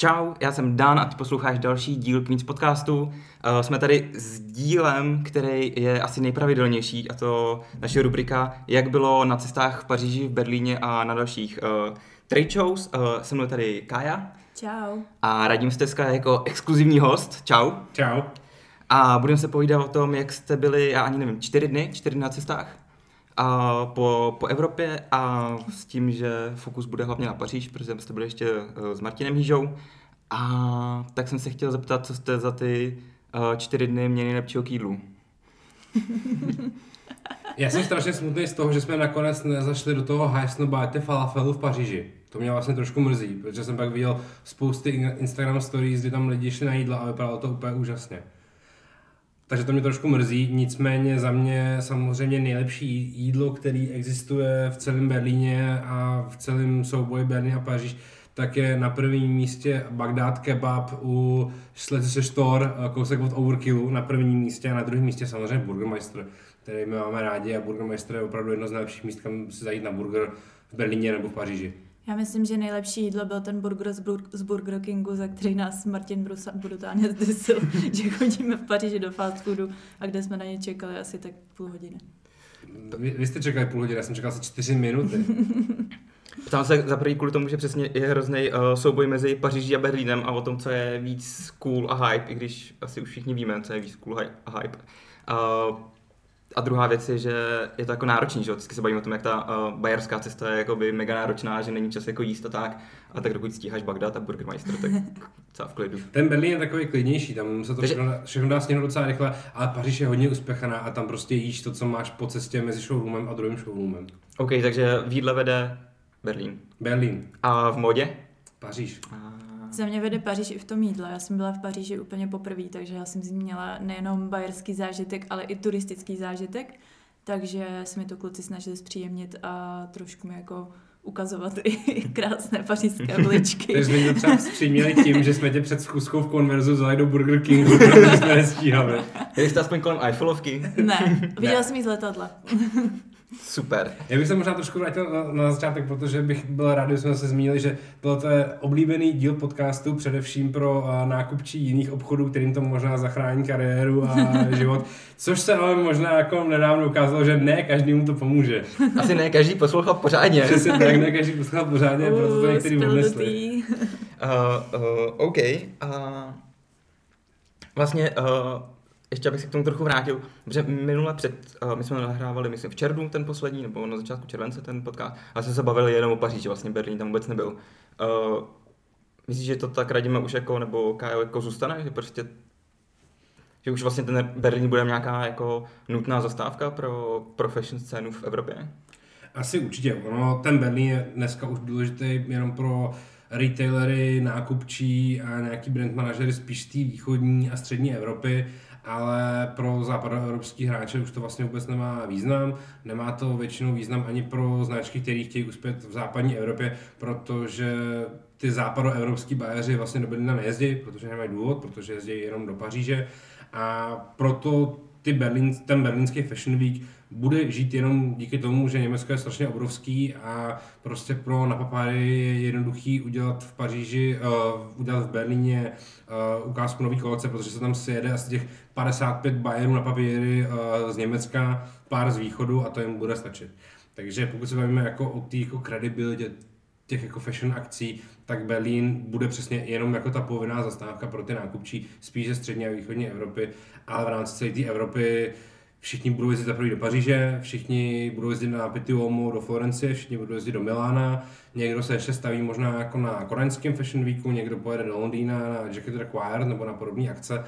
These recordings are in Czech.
Čau, já jsem Dan a ty posloucháš další díl Queens podcastu. Uh, jsme tady s dílem, který je asi nejpravidelnější a to naše rubrika Jak bylo na cestách v Paříži, v Berlíně a na dalších uh, trade shows. Uh, jsem mnou tady Kája. Čau. A Radim Steska jako exkluzivní host. Čau. Čau. A budeme se povídat o tom, jak jste byli, já ani nevím, čtyři dny, čtyři dny na cestách a po, po Evropě a s tím, že fokus bude hlavně na Paříž, protože jste byli ještě uh, s Martinem Hýžou. A tak jsem se chtěl zeptat, co jste za ty uh, čtyři dny měli nejlepšího k. Já jsem strašně smutný z toho, že jsme nakonec nezašli do toho Heisnobate falafelu v Paříži. To mě vlastně trošku mrzí, protože jsem pak viděl spousty Instagram stories, kdy tam lidi šli na jídla a vypadalo to úplně úžasně. Takže to mě trošku mrzí, nicméně za mě samozřejmě nejlepší jídlo, který existuje v celém Berlíně a v celém souboji Berlín a Paříž, tak je na prvním místě Bagdad kebab u Schlesische Stor, kousek od Overkillu na prvním místě a na druhém místě samozřejmě Burgermeister, který my máme rádi a Burgermeister je opravdu jedno z nejlepších míst, kam si zajít na burger v Berlíně nebo v Paříži. Já myslím, že nejlepší jídlo byl ten burger z, Bur- z Burger Kingu, za který nás Martin Brusa brutálně zdesil, že chodíme v Paříži do fast foodu a kde jsme na ně čekali asi tak půl hodiny. Vy, vy jste čekali půl hodiny, já jsem čekal asi čtyři minuty. Ptám se za první kvůli tomu, že přesně je hrozný uh, souboj mezi Paříží a Berlínem a o tom, co je víc cool a hype, i když asi už všichni víme, co je víc cool a hype. Uh, a druhá věc je, že je to jako náročný, že vždycky se bavíme o tom, jak ta uh, bajerská cesta je jakoby mega náročná, že není čas jako jíst a tak. A tak dokud stíháš Bagdad a Burgermeister, tak celá v klidu. Ten Berlín je takový klidnější, tam se to všechno, všechno dá sněhnout docela rychle, ale Paříž je hodně uspěchaná a tam prostě jíš to, co máš po cestě mezi showroomem a druhým showroomem. OK, takže v jídle vede Berlín. Berlín. A v modě? Paříž. A... Za mě vede Paříž i v tom jídle. Já jsem byla v Paříži úplně poprvé, takže já jsem z ní měla nejenom bajerský zážitek, ale i turistický zážitek. Takže se mi to kluci snažili zpříjemnit a trošku mi jako ukazovat i krásné pařížské uličky. Takže jsme to třeba zpříměli tím, že jsme tě před zkuskou v konverzu vzali do Burger Kingu, protože jsme nestíhali. Jeli jste aspoň kolem Eiffelovky? Ne, viděla jsem jí z letadla. Super. Já bych se možná trošku vrátil na, na začátek, protože bych byl rád, kdybychom se zmínili, že byl to oblíbený díl podcastu především pro uh, nákupčí jiných obchodů, kterým to možná zachrání kariéru a život. Což se ale možná jako nedávno ukázalo, že ne každému to pomůže. Asi ne každý poslouchal pořádně. Přesně tak, ne každý poslouchal pořádně, uh, proto to některý odnesli. Uh, uh, OK. Uh, vlastně uh, ještě abych se k tomu trochu vrátil, protože minule před, uh, my jsme nahrávali, myslím, v červnu ten poslední, nebo na začátku července ten podcast, a jsme se bavili jenom o Paříži, vlastně Berlín tam vůbec nebyl. Uh, myslíš, že to tak radíme už jako, nebo Kájo, jako zůstane, že prostě že už vlastně ten Berlín bude nějaká jako nutná zastávka pro profession scénu v Evropě? Asi určitě. Ono, ten Berlín je dneska už důležitý jenom pro retailery, nákupčí a nějaký brand manažery spíš z té východní a střední Evropy ale pro západoevropský hráče už to vlastně vůbec nemá význam. Nemá to většinou význam ani pro značky, které chtějí uspět v západní Evropě, protože ty západoevropský bajeři vlastně do Berlína nejezdí, protože nemají důvod, protože jezdí jenom do Paříže a proto ty Berlín, ten berlínský Fashion Week bude žít jenom díky tomu, že Německo je strašně obrovský a prostě pro na papáry je jednoduchý udělat v Paříži, uh, udělat v Berlíně uh, ukázku nový kolekce, protože se tam sjede asi těch 55 bajerů na papíry uh, z Německa, pár z východu a to jim bude stačit. Takže pokud se bavíme jako o té jako kredibilitě těch jako fashion akcí, tak Berlín bude přesně jenom jako ta povinná zastávka pro ty nákupčí, spíš ze střední a východní Evropy, ale v rámci celé té Evropy všichni budou jezdit za do Paříže, všichni budou jezdit na Petit Uomo do Florencie, všichni budou jezdit do Milána, někdo se ještě staví možná jako na koreňském Fashion Weeku, někdo pojede do Londýna na Jacket Required nebo na podobné akce,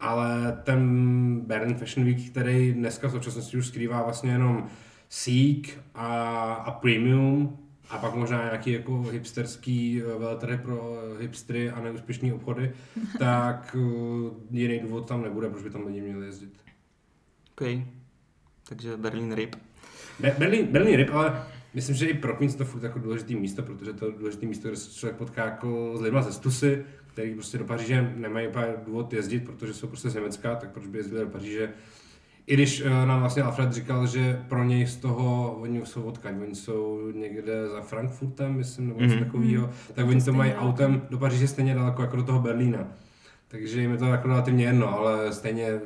ale ten Berlin Fashion Week, který dneska v současnosti už skrývá vlastně jenom Seek a, a Premium, a pak možná nějaký jako hipsterský eh, veletrhy pro hipstry a neúspěšné obchody, tak eh, jiný důvod tam nebude, proč by tam lidi měli jezdit. OK. Takže Berlin RIP. Be- Berlin, Berlin RIP, ale myslím, že i pro Queens to furt jako důležité místo, protože to je důležité místo, kde se člověk potká jako s lidmi ze Stusy, který prostě do Paříže nemají úplně důvod jezdit, protože jsou prostě z Německa, tak proč by jezdili do Paříže. I když uh, nám vlastně Alfred říkal, že pro něj z toho, oni jsou odkaď, oni jsou někde za Frankfurtem, myslím, nebo něco Mhm. takového, tak to oni to mají daleko. autem do Paříže stejně daleko jako do toho Berlína. Takže jim je to jako relativně jedno, ale stejně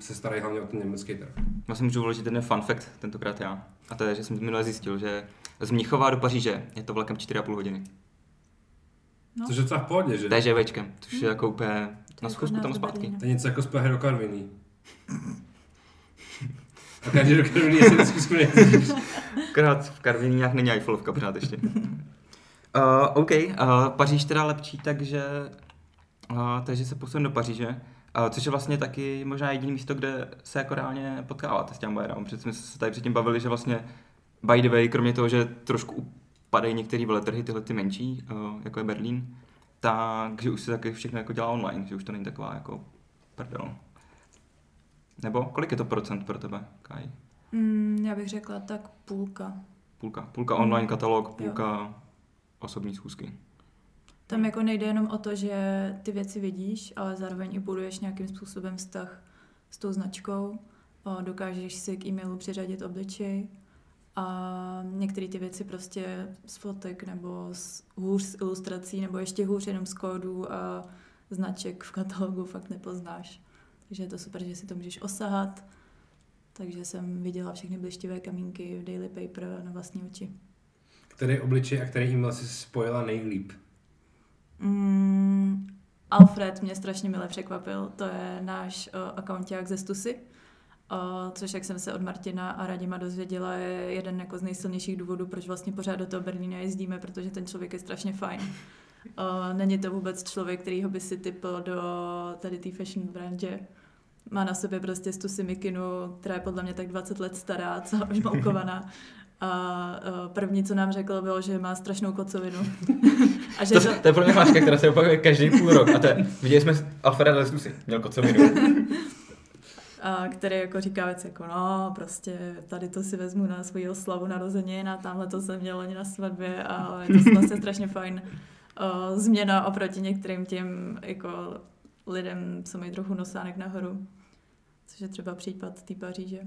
se starají hlavně o ten německý trh. Já si můžu vložit jeden fun fact tentokrát já. A to je, že jsem minule zjistil, že z Mnichova do Paříže je to vlakem 4,5 hodiny. No. Což je docela v pohodě, že? TŽVčkem, což je jako úplně na jako schůzku nás tam zpátky. To je něco jako z Prahy do Karviní. A každý do Karviní je si zkusit. Akorát v Karviní nějak není Eiffelovka pořád ještě. Uh, OK, uh, Paříž teda lepší, takže, uh, takže se posuneme do Paříže. Uh, což je vlastně taky možná jediné místo, kde se jako reálně potkáváte s těm. Protože jsme se tady předtím bavili, že vlastně by the way, kromě toho, že trošku upadají některé veletrhy, tyhle ty menší, uh, jako je Berlín, takže už se taky všechno jako dělá online, že už to není taková jako prdel. Nebo kolik je to procent pro tebe, Kaj? Mm, já bych řekla tak půlka. Půlka. Půlka online Mm. katalog, půlka osobní schůzky. Tam jako nejde jenom o to, že ty věci vidíš, ale zároveň i buduješ nějakým způsobem vztah s tou značkou. O, Dokážeš si k e-mailu přiřadit obličej a některé ty věci prostě z fotek nebo z, hůř z ilustrací nebo ještě hůř jenom z kódů a značek v katalogu fakt nepoznáš. Takže je to super, že si to můžeš osahat. Takže jsem viděla všechny blištivé kamínky v Daily Paper na vlastní oči. Který obličej a který e-mail si spojila nejlíp? Mm, Alfred mě strašně mile překvapil, to je náš uh, accounták ze Stusy, uh, což jak jsem se od Martina a Radima dozvěděla, je jeden jako z nejsilnějších důvodů, proč vlastně pořád do toho Berlína jezdíme, protože ten člověk je strašně fajn. Uh, není to vůbec člověk, který by si typl do tady té fashion branže. Má na sobě prostě Stusy mikinu, která je podle mě tak 20 let stará, celá žmalkovaná. A první, co nám řekl, bylo, že má strašnou kocovinu. a že To, to, to je pro mě hláška, která se opakuje každý půl rok. A to je, viděli jsme Alfreda Leslusy, měl kocovinu. a který jako říká věci jako no, prostě tady to si vezmu na svoji oslavu narozenin a tamhle to jsem měla na svatbě a je to vlastně strašně fajn uh, změna oproti některým těm jako lidem, co mají trochu nosánek nahoru. Což je třeba případ té Paříže.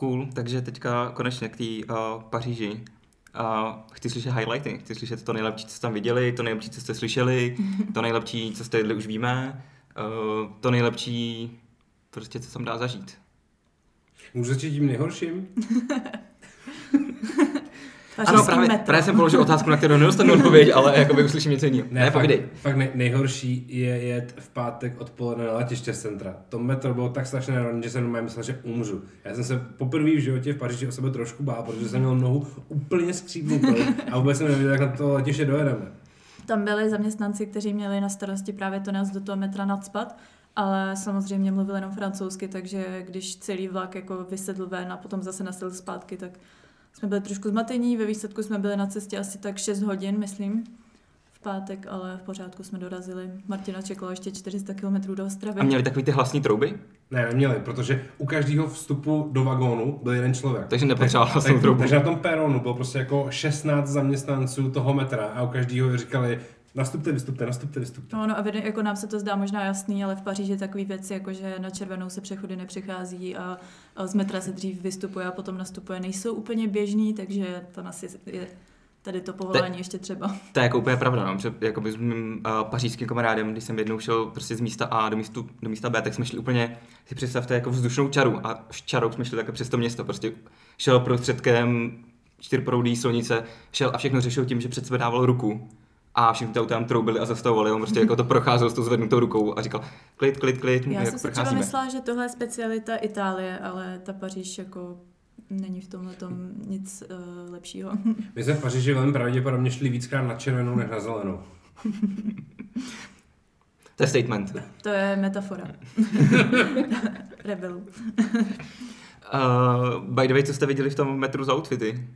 Cool, takže teďka konečně k té uh, Paříži. Uh, chci slyšet highlighty, chci slyšet to nejlepší, co jste tam viděli, to nejlepší, co jste slyšeli, to nejlepší, co jste jedli, už víme, uh, to nejlepší, prostě co tam dá zažít. Můžu začít tím nejhorším? Ano, právě, metro. právě jsem položil otázku, na kterou nedostanu odpověď, ale jakoby uslyším něco jiného. Ne, ne fakt, povídej. fakt nej, nejhorší je jet v pátek odpoledne na letiště z centra. To metro bylo tak strašně že jsem normálně myslel, že umřu. Já jsem se poprvé v životě v Paříži o sebe trošku bál, protože jsem měl nohu úplně skřípnutou a vůbec jsem nevěděl, jak na to letiště dojedeme. Tam byli zaměstnanci, kteří měli na starosti právě to nás do toho metra nadspat, ale samozřejmě mluvili jenom francouzsky, takže když celý vlak jako vysedl ven a potom zase nasedl zpátky, tak jsme byli trošku zmatení, ve výsledku jsme byli na cestě asi tak 6 hodin, myslím, v pátek, ale v pořádku jsme dorazili. Martina čekala ještě 400 km do Ostravy. A měli takový ty hlasní trouby, Ne, neměli, protože u každého vstupu do vagónu byl jeden člověk. takže nepotřeboval hlasnou tak, troubu. takže na tom peronu bylo prostě jako 16 zaměstnanců toho metra a u každého říkali nastupte, vystupte, nastupte, vystupte. No, no a vede- jako nám se to zdá možná jasný, ale v Paříži takové věci, jako že na červenou se přechody nepřichází a, a z metra se dřív vystupuje a potom nastupuje, nejsou úplně běžný, takže tam asi je tady to povolání ještě třeba. To je jako úplně pravda, no, že jakoby s mým uh, pařížským kamarádem, když jsem jednou šel prostě z místa A do, místu, do místa B, tak jsme šli úplně, si představte, jako vzdušnou čaru a s čarou jsme šli také přes to město, prostě šel prostředkem čtyřproudý silnice, šel a všechno řešil tím, že před sebe dával ruku a všichni to auta tam troubili a zastavovali, on prostě jako to procházel s tou zvednutou rukou a říkal klid, klid, klid, Já jak jsem si třeba myslela, že tohle je specialita Itálie, ale ta Paříž jako není v tomhle tom nic uh, lepšího. My jsme v Paříži velmi pravděpodobně šli víckrát na červenou než na zelenou. To je statement. to je metafora. Rebelů. Uh, by the way, co jste viděli v tom metru za outfity?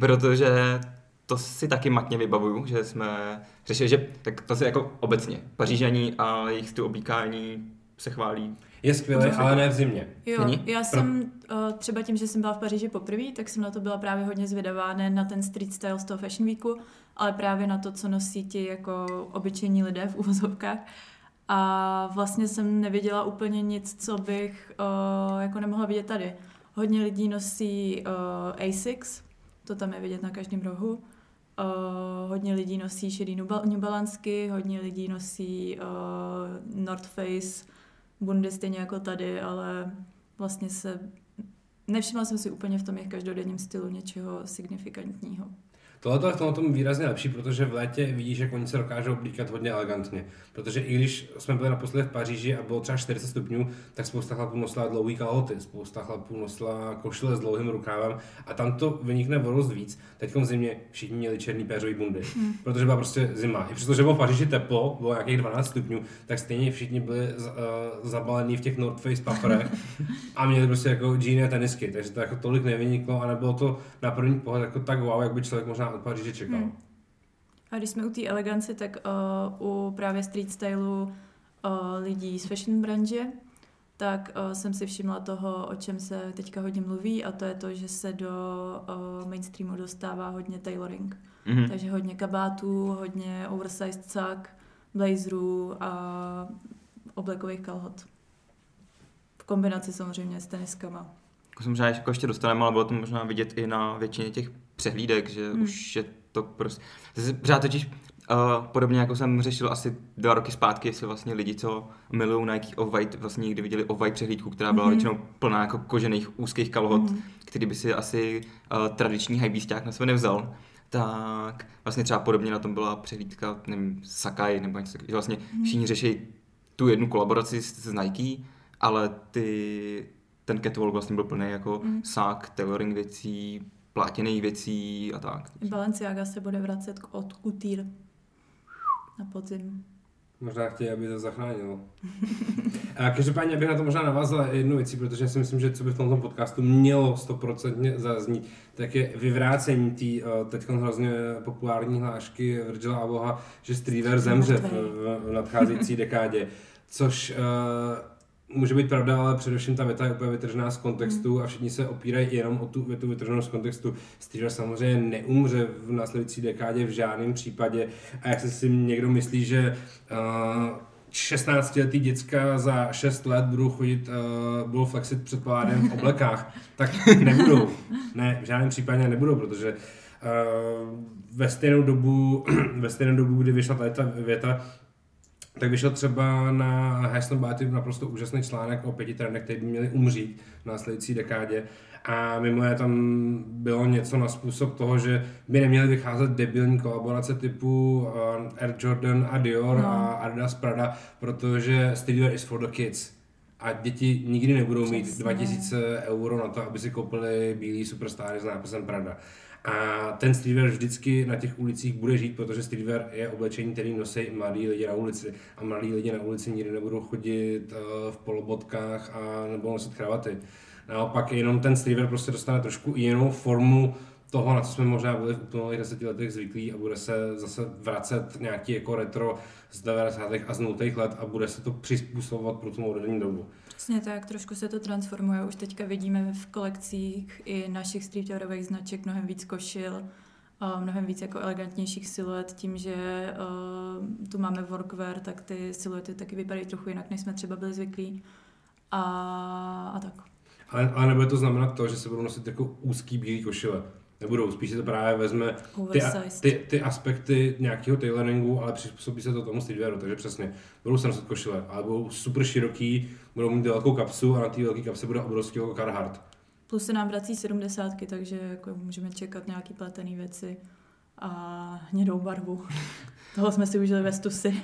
Protože to si taky matně vybavuju, že jsme řešili, že tak to se jako obecně Pařížaní a jejich styl oblíkání se chválí. Je skvělý, ale ne v zimě. Jo, Není? já jsem uh, třeba tím, že jsem byla v Paříži poprvé, tak jsem na to byla právě hodně zvědavá, ne na ten street style z toho Fashion Weeku, ale právě na to, co nosí ti jako obyčejní lidé v uvozovkách. A vlastně jsem neviděla úplně nic, co bych uh, jako nemohla vidět tady. Hodně lidí nosí uh, Asics, to tam je vidět na každém rohu. Uh, hodně lidí nosí šedý New hodně lidí nosí uh, North Face, bundy stejně jako tady, ale vlastně se nevšimla jsem si úplně v tom jejich každodenním stylu něčeho signifikantního. Tohle je v tom, tom výrazně lepší, protože v létě vidíš, že oni se dokážou oblíkat hodně elegantně. Protože i když jsme byli naposledy v Paříži a bylo třeba 40 stupňů, tak spousta chlapů nosila dlouhý kalhoty, spousta chlapů nosila košile s dlouhým rukávem a tam to vynikne o dost víc. Teď v zimě všichni měli černý péřový bundy, hmm. protože byla prostě zima. I přestože bylo v Paříži teplo, bylo nějakých 12 stupňů, tak stejně všichni byli uh, zabalení v těch North Face paperech a měli prostě jako džíny a tenisky, takže to jako tolik nevyniklo a nebylo to na první pohled jako tak wow, jak by člověk možná od Paříže čekal. Hmm. A když jsme u té eleganci, tak uh, u právě street stylu uh, lidí z fashion branže, tak uh, jsem si všimla toho, o čem se teďka hodně mluví a to je to, že se do uh, mainstreamu dostává hodně tailoring. Mm-hmm. Takže hodně kabátů, hodně oversized sak, blazerů a oblekových kalhot. V kombinaci samozřejmě s teniskama. Jako jsem možná jako ještě dostaneme, ale bylo to možná vidět i na většině těch přehlídek, že hmm. už je to prostě... Pořád totiž uh, podobně jako jsem řešil asi dva roky zpátky, jestli vlastně lidi, co milují Nike Off-White, vlastně někdy viděli Off-White přehlídku, která byla mm-hmm. většinou plná jako kožených úzkých kalhot, mm-hmm. který by si asi uh, tradiční hajbísták na sebe nevzal tak vlastně třeba podobně na tom byla přehlídka, nevím, Sakai nebo něco že vlastně mm. všichni řeší tu jednu kolaboraci s, s Nike, ale ty, ten catwalk vlastně byl plný jako mm. sak, tailoring věcí, plátěných věcí a tak. Balenciaga se bude vracet od Couture na podzim. Možná chtějí, aby to zachránilo. A každopádně bych na to možná navázal jednu věcí, protože si myslím, že co by v tomto podcastu mělo stoprocentně zaznít, tak je vyvrácení té uh, teď hrozně populární hlášky Virgila Aboha, že streetwear zemře v, v nadcházející dekádě. Což uh, může být pravda, ale především ta věta je úplně vytržená z kontextu a všichni se opírají jenom o tu větu vytrženou z kontextu. Streeter samozřejmě neumře v následující dekádě v žádném případě a jak se si někdo myslí, že uh, 16-letý děcka za 6 let budou chodit, uh, budou flexit před v oblekách, tak nebudou. Ne, v žádném případě nebudou, protože uh, ve stejnou dobu, ve stejnou dobu, kdy vyšla ta věta, tak vyšel třeba na Hasselblatt naprosto úžasný článek o pěti trendech, které by měly umřít v následující dekádě. A mimo je tam bylo něco na způsob toho, že by neměly vycházet debilní kolaborace typu uh, Air Jordan a Dior no. a Adidas Prada, protože streetwear is for the kids. A děti nikdy nebudou Přesně. mít 2000 euro na to, aby si koupili bílý superstar s nápisem Prada. A ten streetwear vždycky na těch ulicích bude žít, protože streetwear je oblečení, který nosí mladí lidi na ulici. A mladí lidi na ulici nikdy nebudou chodit uh, v polobotkách a nebo nosit kravaty. Naopak jenom ten streetwear prostě dostane trošku jinou formu toho, na co jsme možná byli v uplynulých deseti letech zvyklí a bude se zase vracet nějaký jako retro z 90. a z 0. let a bude se to přizpůsobovat pro tu moderní dobu. Přesně tak, trošku se to transformuje. Už teďka vidíme v kolekcích i našich streetwearových značek mnohem víc košil, mnohem víc jako elegantnějších siluet. Tím, že uh, tu máme workwear, tak ty siluety taky vypadají trochu jinak, než jsme třeba byli zvyklí. A, a tak. Ale, ale nebude to znamenat to, že se budou nosit jako úzký bílý košile nebudou, spíš to právě vezme ty, ty, ty aspekty nějakého tailoringu, ale přizpůsobí se to tomu streetwearu, takže přesně, budou se nosit košile, ale budou super široký, budou mít velkou kapsu a na té velké kapse bude obrovský jako Carhartt. Plus se nám vrací sedmdesátky, takže jako můžeme čekat nějaký pletený věci a hnědou barvu. Toho jsme si užili ve stusy.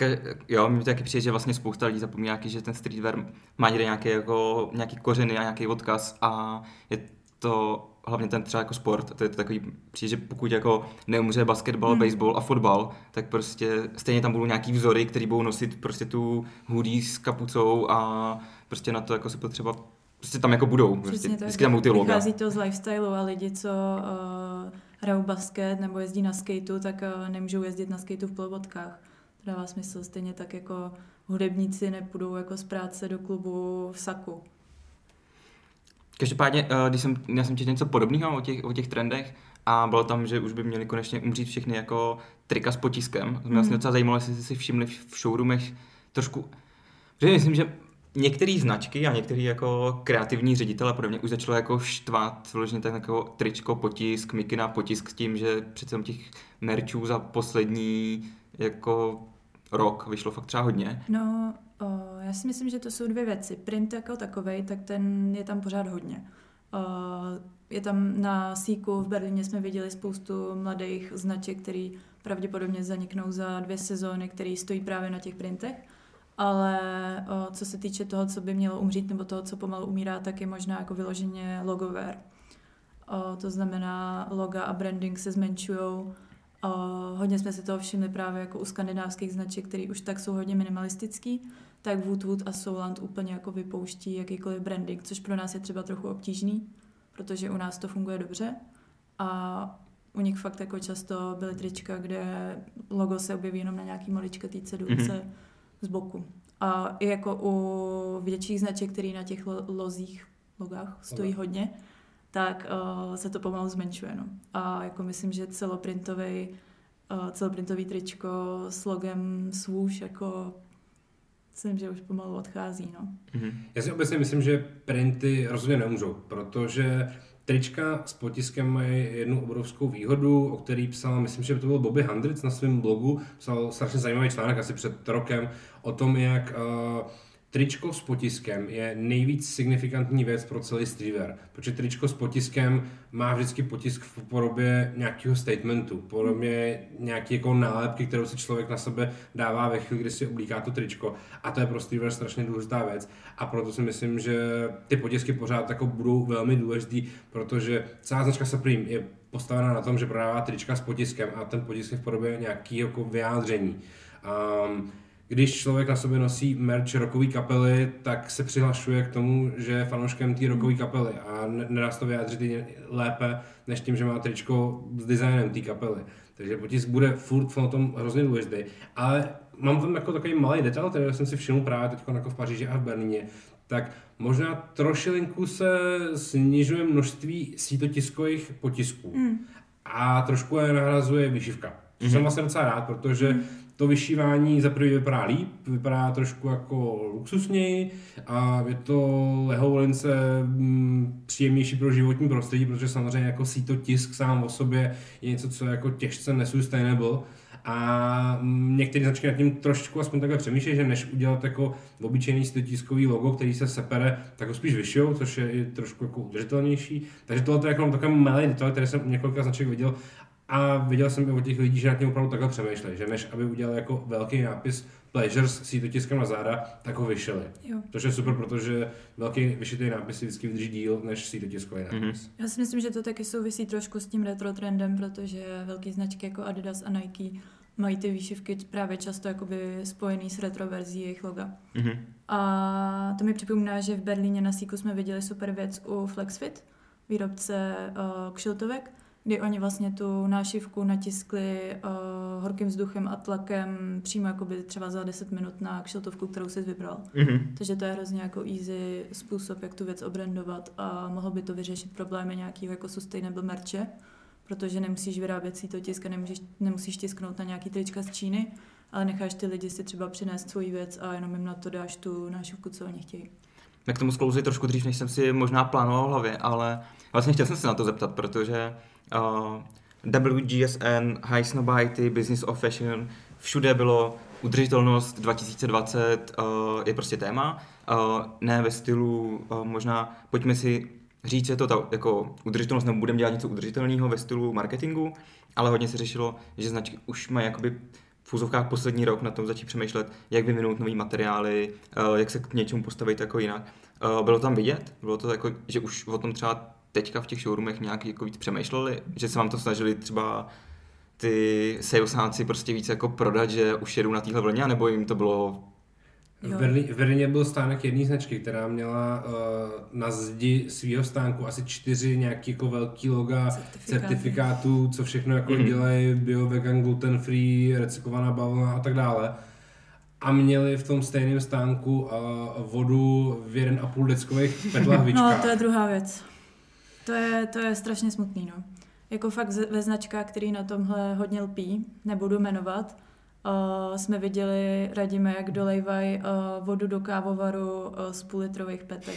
jo, mi taky přijde, že vlastně spousta lidí zapomíná, že ten streetwear má někde nějaký, jako, nějaký kořeny a nějaký odkaz a je to hlavně ten třeba jako sport, to je to takový, přijde, že pokud jako neumře basketbal, hmm. baseball a fotbal, tak prostě stejně tam budou nějaký vzory, který budou nosit prostě tu hoodie s kapucou a prostě na to jako se potřeba prostě tam jako budou. Prostě, tak, vždycky tam budou ty loga. Vychází to z lifestyle a lidi, co uh, hrajou basket nebo jezdí na skateu, tak uh, nemůžou jezdit na skateu v polobotkách. To dává smysl. Stejně tak jako hudebníci nepůjdou jako z práce do klubu v saku. Každopádně, eh, když jsem, já jsem četl něco podobného o těch, o těch trendech a bylo tam, že už by měli konečně umřít všechny jako trika s potiskem. Mě vlastně Mhm. docela zajímalo, jestli jste si všimli v showroomech trošku, protože myslím, že některé značky a některý jako kreativní ředitel a podobně už začalo jako štvát vyloženě tak jako tričko, potisk, mikina, potisk s tím, že přece těch merčů za poslední jako rok vyšlo fakt třeba hodně. No, o, já si myslím, že to jsou dvě věci. Print jako takovej, tak ten je tam pořád hodně. O, je tam na Síku v Berlíně jsme viděli spoustu mladých značek, který pravděpodobně zaniknou za dvě sezóny, který stojí právě na těch printech. Ale o, co se týče toho, co by mělo umřít, nebo toho, co pomalu umírá, tak je možná jako vyloženě logover. O, to znamená, loga a branding se zmenšují. Hodně jsme si toho všimli právě jako u skandinávských značek, které už tak jsou hodně minimalistický, tak Woodwood a Souland úplně jako vypouští jakýkoliv branding, což pro nás je třeba trochu obtížný, protože u nás to funguje dobře a u nich fakt jako často byly trička, kde logo se objeví jenom na nějaký maličkatý cedulce Mhm. z boku. A i jako u větších značek, které na těch lo- lozích, logách stojí hodně, tak uh, se to pomalu zmenšuje. No. A jako myslím, že celoprintový uh, celoprintový tričko s logem swoosh jako myslím, že už pomalu odchází. No. Mhm. Já si obecně myslím, že printy rozhodně nemůžou, protože trička s potiskem mají jednu obrovskou výhodu, o který psal, myslím, že to byl Bobby Hundreds na svém blogu, psal strašně zajímavý článek asi před rokem o tom, jak uh, tričko s potiskem je nejvíc signifikantní věc pro celý streetwear, protože tričko s potiskem má vždycky potisk v podobě nějakého statementu, podobě nějaké jako nálepky, kterou si člověk na sebe dává ve chvíli, kdy si oblíká to tričko. A to je pro streetwear strašně důležitá věc. A proto si myslím, že ty potisky pořád jako budou velmi důležitý, protože celá značka Supreme je postavená na tom, že prodává trička s potiskem a ten potisk je v podobě nějakého jako vyjádření. Um, když člověk na sobě nosí merch rockové kapely, tak se přihlašuje k tomu, že je fanouškem té rockové kapely a ne- nedá se to vyjádřit lépe, než tím, že má tričko s designem té kapely. Takže potisk bude furt v tom hrozně důležitý. Ale mám tam jako takový malý detail, který jsem si všiml právě teď jako v Paříži a v Berlíně, tak možná trošilinku se snižuje množství sítotiskových potisků Mm. a trošku je nahrazuje vyšivka. Což Mhm. jsem vlastně docela rád, protože to vyšívání za prvý vypadá líp, vypadá trošku jako luxusněji a je to lehoulince mm, příjemnější pro životní prostředí, protože samozřejmě jako síto tisk sám o sobě je něco, co je jako těžce nesustainable a mm, některé značky nad tím trošku aspoň takhle přemýšlejí, že než udělat jako obyčejný tiskový logo, který se sepere, tak ho spíš vyšijou, což je i trošku jako udržitelnější. Takže tohle je jako takový malý detail, který jsem několika značek viděl a viděl jsem i od těch lidí, že nad tím opravdu takhle přemýšlejí, že než aby udělali jako velký nápis Pleasures s sítotiskem na záda, tak ho vyšili. Jo. Což je super, protože velký vyšitý nápis si vždycky vydrží díl než sítotiskový Mhm. nápis. Já si myslím, že to taky souvisí trošku s tím retro trendem, protože velké značky jako Adidas a Nike mají ty výšivky právě často jakoby spojený s retro verzí jejich loga. Mhm. A to mi připomíná, že v Berlíně na Síku jsme viděli super věc u Flexfit, výrobce uh, kšiltovek, kdy oni vlastně tu nášivku natiskli uh, horkým vzduchem a tlakem přímo jakoby třeba za 10 minut na kšiltovku, kterou jsi vybral. Mhm. Takže to je hrozně jako easy způsob, jak tu věc obrandovat a mohlo by to vyřešit problémy nějakého jako sustainable merče, protože nemusíš vyrábět si to tisk a nemůžeš, nemusíš tisknout na nějaký trička z Číny, ale necháš ty lidi si třeba přinést svoji věc a jenom jim na to dáš tu nášivku, co oni chtějí. Já k tomu sklouzi trošku dřív, než jsem si možná plánoval v hlavě, ale vlastně chtěl jsem se na to zeptat, protože WGSN, High Snobiety, Business of Fashion, všude bylo udržitelnost 2020 uh, je prostě téma, uh, ne ve stylu uh, možná, pojďme si říct, že to ta, jako udržitelnost, nebo budeme dělat něco udržitelného ve stylu marketingu, ale hodně se řešilo, že značky už mají jakoby v úzovkách poslední rok na tom začít přemýšlet, jak vyvinout nové materiály, jak se k něčemu postavit jako jinak. Bylo tam vidět? Bylo to jako, že už o tom třeba teďka v těch showroomech nějak jako víc přemýšleli, že se vám to snažili třeba ty salesnáci prostě víc jako prodat, že už jedou na téhle vlně, nebo jim to bylo V. Berlí, v Berlíně byl stánek jedné značky, která měla uh, na zdi svého stánku asi čtyři nějaký jako velký loga Certifikáty. certifikátů, co všechno jako Mhm. dělají, bio, vegan, gluten free, recyklovaná bavlna a tak dále. A měli v tom stejném stánku uh, vodu v 1,5 deckových PET lahvičkách. No, to je druhá věc. To je, to je strašně smutný, no. jako fakt ve značkách, který na tomhle hodně lpí, nebudu jmenovat, uh, jsme viděli, radíme, jak dolejvají uh, vodu do kávovaru uh, z půlitrových petek.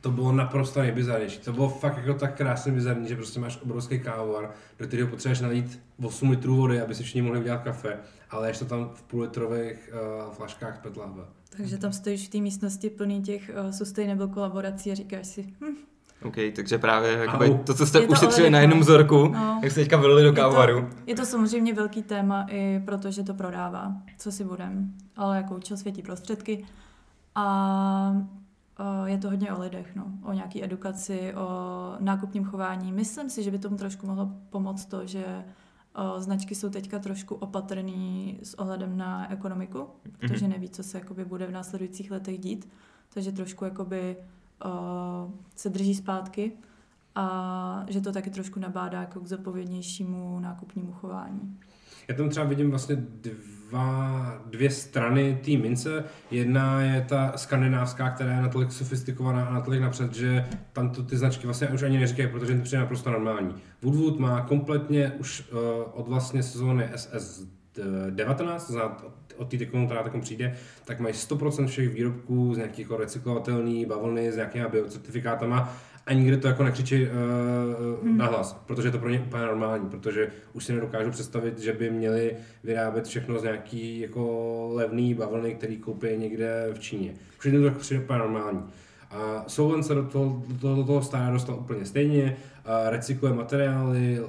To bylo naprosto nejbizarnější. To bylo fakt jako tak krásně bizarní, že prostě máš obrovský kávovar, do kterého potřebuješ nalít 8 litrů vody, aby si všichni mohli udělat kafe, ale ještě to tam v půllitrových uh, flaškách PET lahve. Takže tam stojíš v té místnosti plný těch uh, sustainable kolaborací a říkáš si, hm, OK, takže právě jakoby, to, co jste Je ušetřili na jednom vzorku, no. jak jste teďka vylili do Je to-. Je to samozřejmě velký téma i protože to prodává, co si budem, ale jako účel světí prostředky. A uh, je to hodně o lidech, no, o nějaký edukaci, o nákupním chování. Myslím si, že by tomu trošku mohlo pomoct to, že uh, značky jsou teďka trošku opatrný s ohledem na ekonomiku, protože neví, co se jakoby bude v následujících letech dít, takže trošku jakoby uh, se drží zpátky a že to taky trošku nabádá jako k zodpovědnějšímu nákupnímu chování. Já tam třeba vidím vlastně dva, dvě strany té mince. Jedna je ta skandinávská, která je natolik sofistikovaná a natolik napřed, že tam to ty značky vlastně už ani neříkají, protože to přijde naprosto normální. Woodwood má kompletně už uh, od vlastně sezóny SS 19, to znamená od- té tekonu, která takom přijde, tak mají 100% všech výrobků z nějakých jako recyklovatelný bavlny s nějakýma biocertifikátama a nikdy to jako nekřičí uh, hmm. nahlas, protože je to pro ně úplně normální, protože už si nedokážu představit, že by měli vyrábět všechno z nějaký jako levný bavlny, který koupí někde v Číně. Už jim to tak přijde úplně normální. A Solven se do toho, do do toho stále dostal úplně stejně, a recykluje materiály,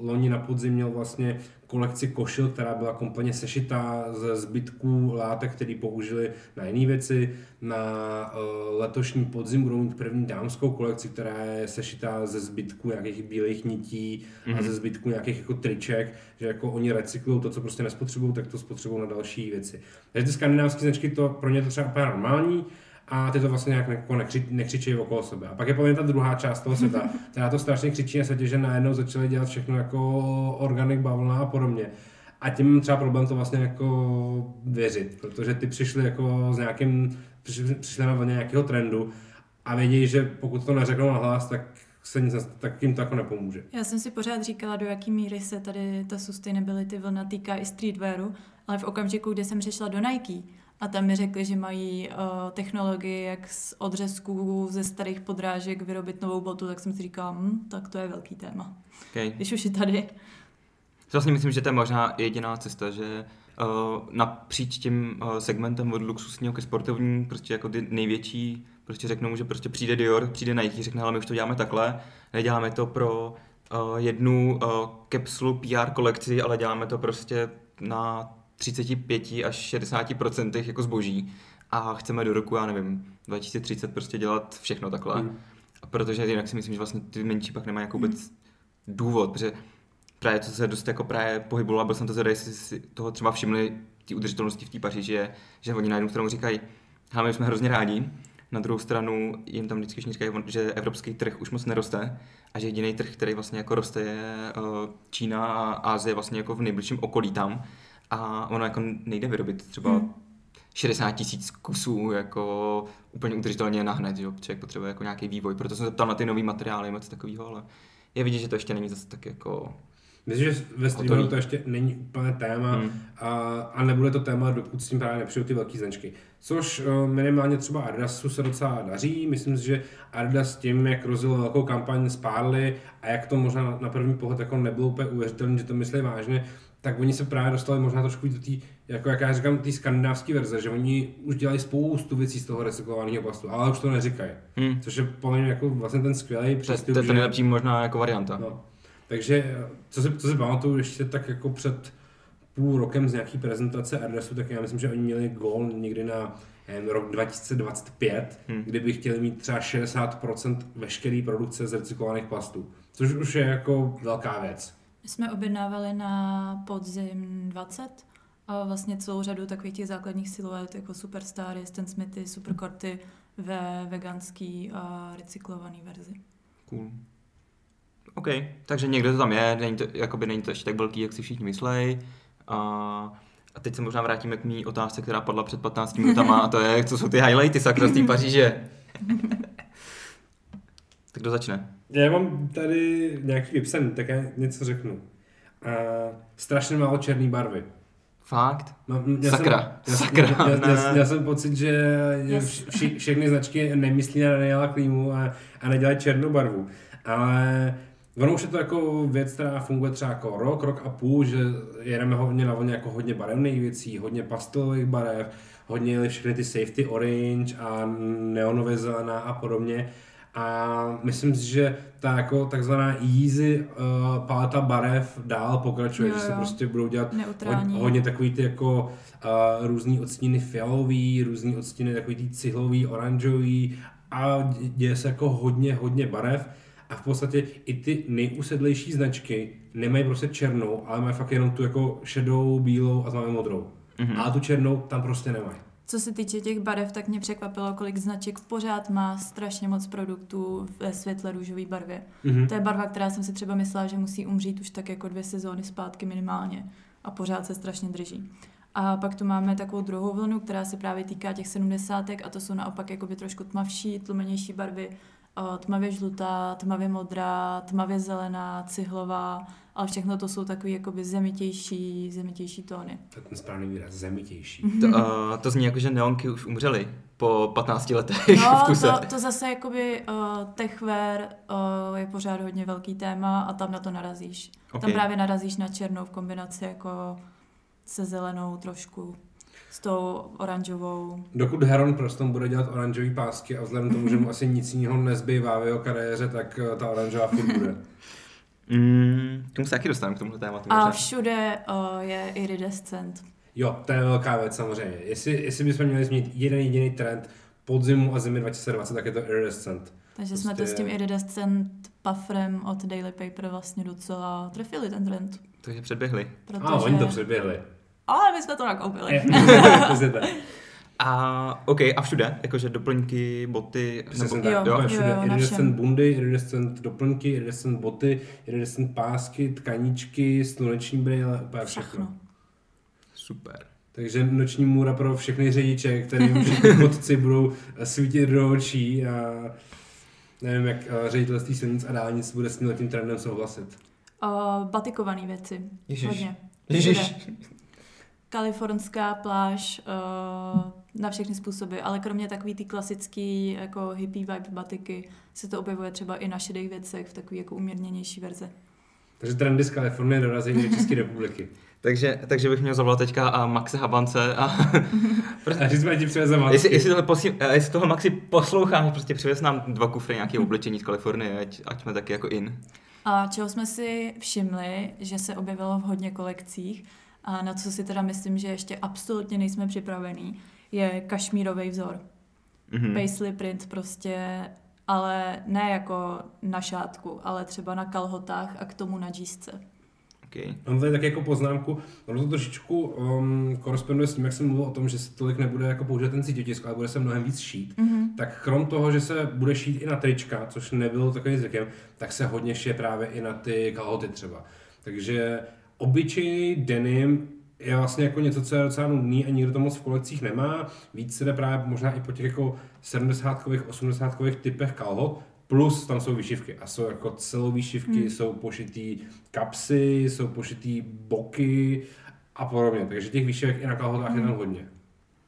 loni na podzim měl vlastně kolekci košil, která byla kompletně sešitá ze zbytků látek, které použili na jiné věci. Na uh, letošní podzim budou mít první dámskou kolekci, která je sešitá ze zbytků nějakých bílých nití mm-hmm. a ze zbytků nějakých jako triček, že jako oni recyklují to, co prostě nespotřebují, tak to spotřebují na další věci. Takže ty skandinávské značky, to pro ně to třeba úplně normální, a ty to vlastně nějak jako nekři, nekřičí okolo sebe. A pak je poměrně ta druhá část toho světa, která to strašně křičí na světě, že najednou začali dělat všechno jako organic bavlna a podobně. A tím mám třeba problém to vlastně jako věřit, protože ty přišli jako s nějakým, přišli, přišli na vlně nějakého trendu a vědí, že pokud to neřeknou na hlas, tak se nic, tak jim to jako nepomůže. Já jsem si pořád říkala, do jaký míry se tady ta sustainability vlna týká i streetwearu, ale v okamžiku, kdy jsem přešla do Nike a tam mi řekli, že mají uh, technologii, jak z odřezků ze starých podrážek vyrobit novou botu, tak jsem si říkala, hm, tak to je velký téma. Okay. Když už je tady. Vlastně myslím, že to je možná jediná cesta, že uh, napříč tím uh, segmentem od luxusního ke sportovní, prostě jako ty největší, prostě řeknou, že prostě přijde Dior, přijde Nike, řekne, ale my už to děláme takhle, neděláme to pro uh, jednu uh, kapsulu PR kolekci, ale děláme to prostě na 35 až 60 procentech jako zboží a chceme do roku, já nevím, 2030 prostě dělat všechno takhle. Hmm. Protože jinak si myslím, že vlastně ty menší pak nemají jako vůbec důvod, protože právě co se dost jako právě pohybovala, byl jsem to zvedal, jestli si toho třeba všimli ty udržitelnosti v té Paříži, je, že oni na jednu stranu říkají, hele, my jsme hrozně rádi, na druhou stranu jim tam vždycky říkají, že evropský trh už moc neroste a že jediný trh, který vlastně jako roste, je eh, Čína a Ázie vlastně jako v nejbližším okolí tam a ono jako nejde vyrobit třeba Hmm. 60 tisíc kusů jako úplně udržitelně nahned, že jo? Člověk potřebuje jako nějaký vývoj, proto jsem se ptal na ty nový materiály, moc takového, ale je vidět, že to ještě není zase tak jako... Myslím, že ve streameru to ještě není úplně téma Hmm. a, a nebude to téma, dokud s tím právě nepřijdou ty velké značky. Což eh, minimálně třeba Adidasu se docela daří. Myslím si, že Adidas tím, jak rozjel velkou kampaň s Parley a jak to možná na, na první pohled jako nebylo úplně uvěřitelné, že to myslí vážně, tak oni se právě dostali možná trošku do té, jako jak já říkám, té skandinávské verze, že oni už dělají spoustu věcí z toho recyklovaného plastu, ale už to neříkají. Hmm. Což je podle mě jako vlastně ten skvělý přístup. to je to nejlepší možná jako varianta. No. Takže co si, co si pamatuju ještě tak jako před půl rokem z nějaký prezentace Adidasu, tak já myslím, že oni měli gól někdy na nevím, rok 2025, Hmm. hmm. kdyby chtěli mít třeba 60% veškeré produkce z recyklovaných plastů. Což už je jako velká věc. My jsme objednávali na podzim 20 a vlastně celou řadu takových těch základních siluet, jako Superstary, Stan Smithy, Superkorty ve veganský a recyklovaný verzi. Cool. OK, takže někde to tam je, není to, jakoby není to ještě tak velký, jak si všichni myslej. A, a teď se možná vrátíme k mý otázce, která padla před 15 minutama, a to je, co jsou ty highlighty sakra z té Paříže. tak kdo začne? Já mám tady nějaký vypsaný, tak já něco řeknu. Uh, strašně málo černé barvy. Fakt? Mám, měl Sakra, jsem, sakra, Měl, měl, ne. měl, měl jsem pocit, že Yes. vši, všechny značky nemyslí na Daniela Klímu a, a nedělají černou barvu. Ale ono už je to jako věc, která funguje třeba jako rok, rok a půl, že jedeme hodně na vlně jako hodně barevných věcí, hodně pastelových barev, hodně všechny ty safety orange a neonové zelená a podobně. A myslím si, že ta jako takzvaná easy uh, paleta barev dál pokračuje, Jo, že se jo. prostě budou dělat Neutrální. Hodně, hodně takový ty jako uh, různý odstíny fialový, různý odstíny takový ty cihlový, oranžový a dě- děje se jako hodně, hodně barev a v podstatě i ty nejusedlejší značky nemají prostě černou, ale mají fakt jenom tu jako šedou, bílou a tmavě modrou. Mm-hmm. A tu černou tam prostě nemají. Co se týče těch barev, tak mě překvapilo, kolik značek pořád má strašně moc produktů ve světle růžové barvě. Mhm. To je barva, která jsem si třeba myslela, že musí umřít už tak jako dvě sezóny zpátky minimálně. A pořád se strašně drží. A pak tu máme takovou druhou vlnu, která se právě týká těch sedmdesátek a to jsou naopak jakoby trošku tmavší, tlumenější barvy. Tmavě žlutá, tmavě modrá, tmavě zelená, cihlová, ale všechno to jsou takový jakoby zemitější, zemitější tóny. To je ten správný výraz, zemitější. To, uh, to zní jako, že neonky už umřely po 15 letech v No, kuse. to, to zase jakoby uh, techwear uh, je pořád hodně velký téma a tam na to narazíš. Ok. Tam právě narazíš na černou v kombinaci jako se zelenou trošku, s tou oranžovou. Dokud Heron Preston bude dělat oranžový pásky a vzhledem k tomu, že mu asi nic jiného nezbývá v jeho kariéře, tak eh, ta oranžová furt bude. Mm, k tomu se taky dostaneme, k tomuhle tématu. A možná. všude uh, je iridescent. Jo, to je velká věc samozřejmě. Jestli, jestli bychom měli změnit jeden jediný trend podzimu a zimy 2020, tak je to iridescent. Takže jsme to Prostě- s tím iridescent pufferem od Daily Paper vlastně docela trefili ten trend. Takže předběhli. Protože... A oni to předběhli. Ale my jsme to nakoupili. Je. A OK, a všude, jakože doplňky, boty, Přesně nebo, tak. Jo, Jo, jo, všude. jo, iridescent všem. bundy, iridescent doplňky, iridescent boty, iridescent pásky, tkaníčky, sluneční brýle, úplně všechno. Všechno. super. Takže noční můra pro všechny řidiče, kterým všichni chodci budou svítit do očí a nevím, jak eh, ředitelství silnic a dálnic bude s tím trendem souhlasit. Uh, batikované věci. Ježiš. Hodně. Ježiš. Kalifornská pláž uh, na všechny způsoby, ale kromě takový ty klasický jako hippie vibe batiky se to objevuje třeba i na šedých věcech v takový jako umírněnější verze. Takže trendy z Kalifornie dorazí do České republiky. Takže, takže bych měl zavolat teďka a Maxe Habance a A říct ti přiveze jestli, jestli, tohle posím, eh, jestli tohle Maxi posloucháš, prostě přivez nám dva kufry nějaké oblečení z Kalifornie, ať, ať jsme taky jako in. A čeho jsme si všimli, že se objevilo v hodně kolekcích a na co si teda myslím, že ještě absolutně nejsme připravení, je kašmírový vzor. Mhm. Hmm. Paisley print prostě, ale ne jako na šátku, ale třeba na kalhotách a k tomu na džísce. Okay. Mám tady tak jako poznámku, ono to trošičku um, koresponduje s tím, jak jsem mluvil o tom, že se tolik nebude jako použít ten cítětisk, ale bude se mnohem víc šít. Mm-hmm. Tak krom toho, že se bude šít i na trička, což nebylo takovým zvykem, tak se hodně šije právě i na ty kalhoty třeba. Takže obyčejný denim je vlastně jako něco, co je docela nudný a nikdo to moc v kolekcích nemá. Víc se jde právě možná i po těch jako 70-kových, 80-kových typech kalhot, plus tam jsou vyšivky a jsou jako celou výšivky, hmm. jsou pošitý kapsy, jsou pošitý boky a podobně. Takže těch výšivek i na kalhotách hmm. je tam hodně.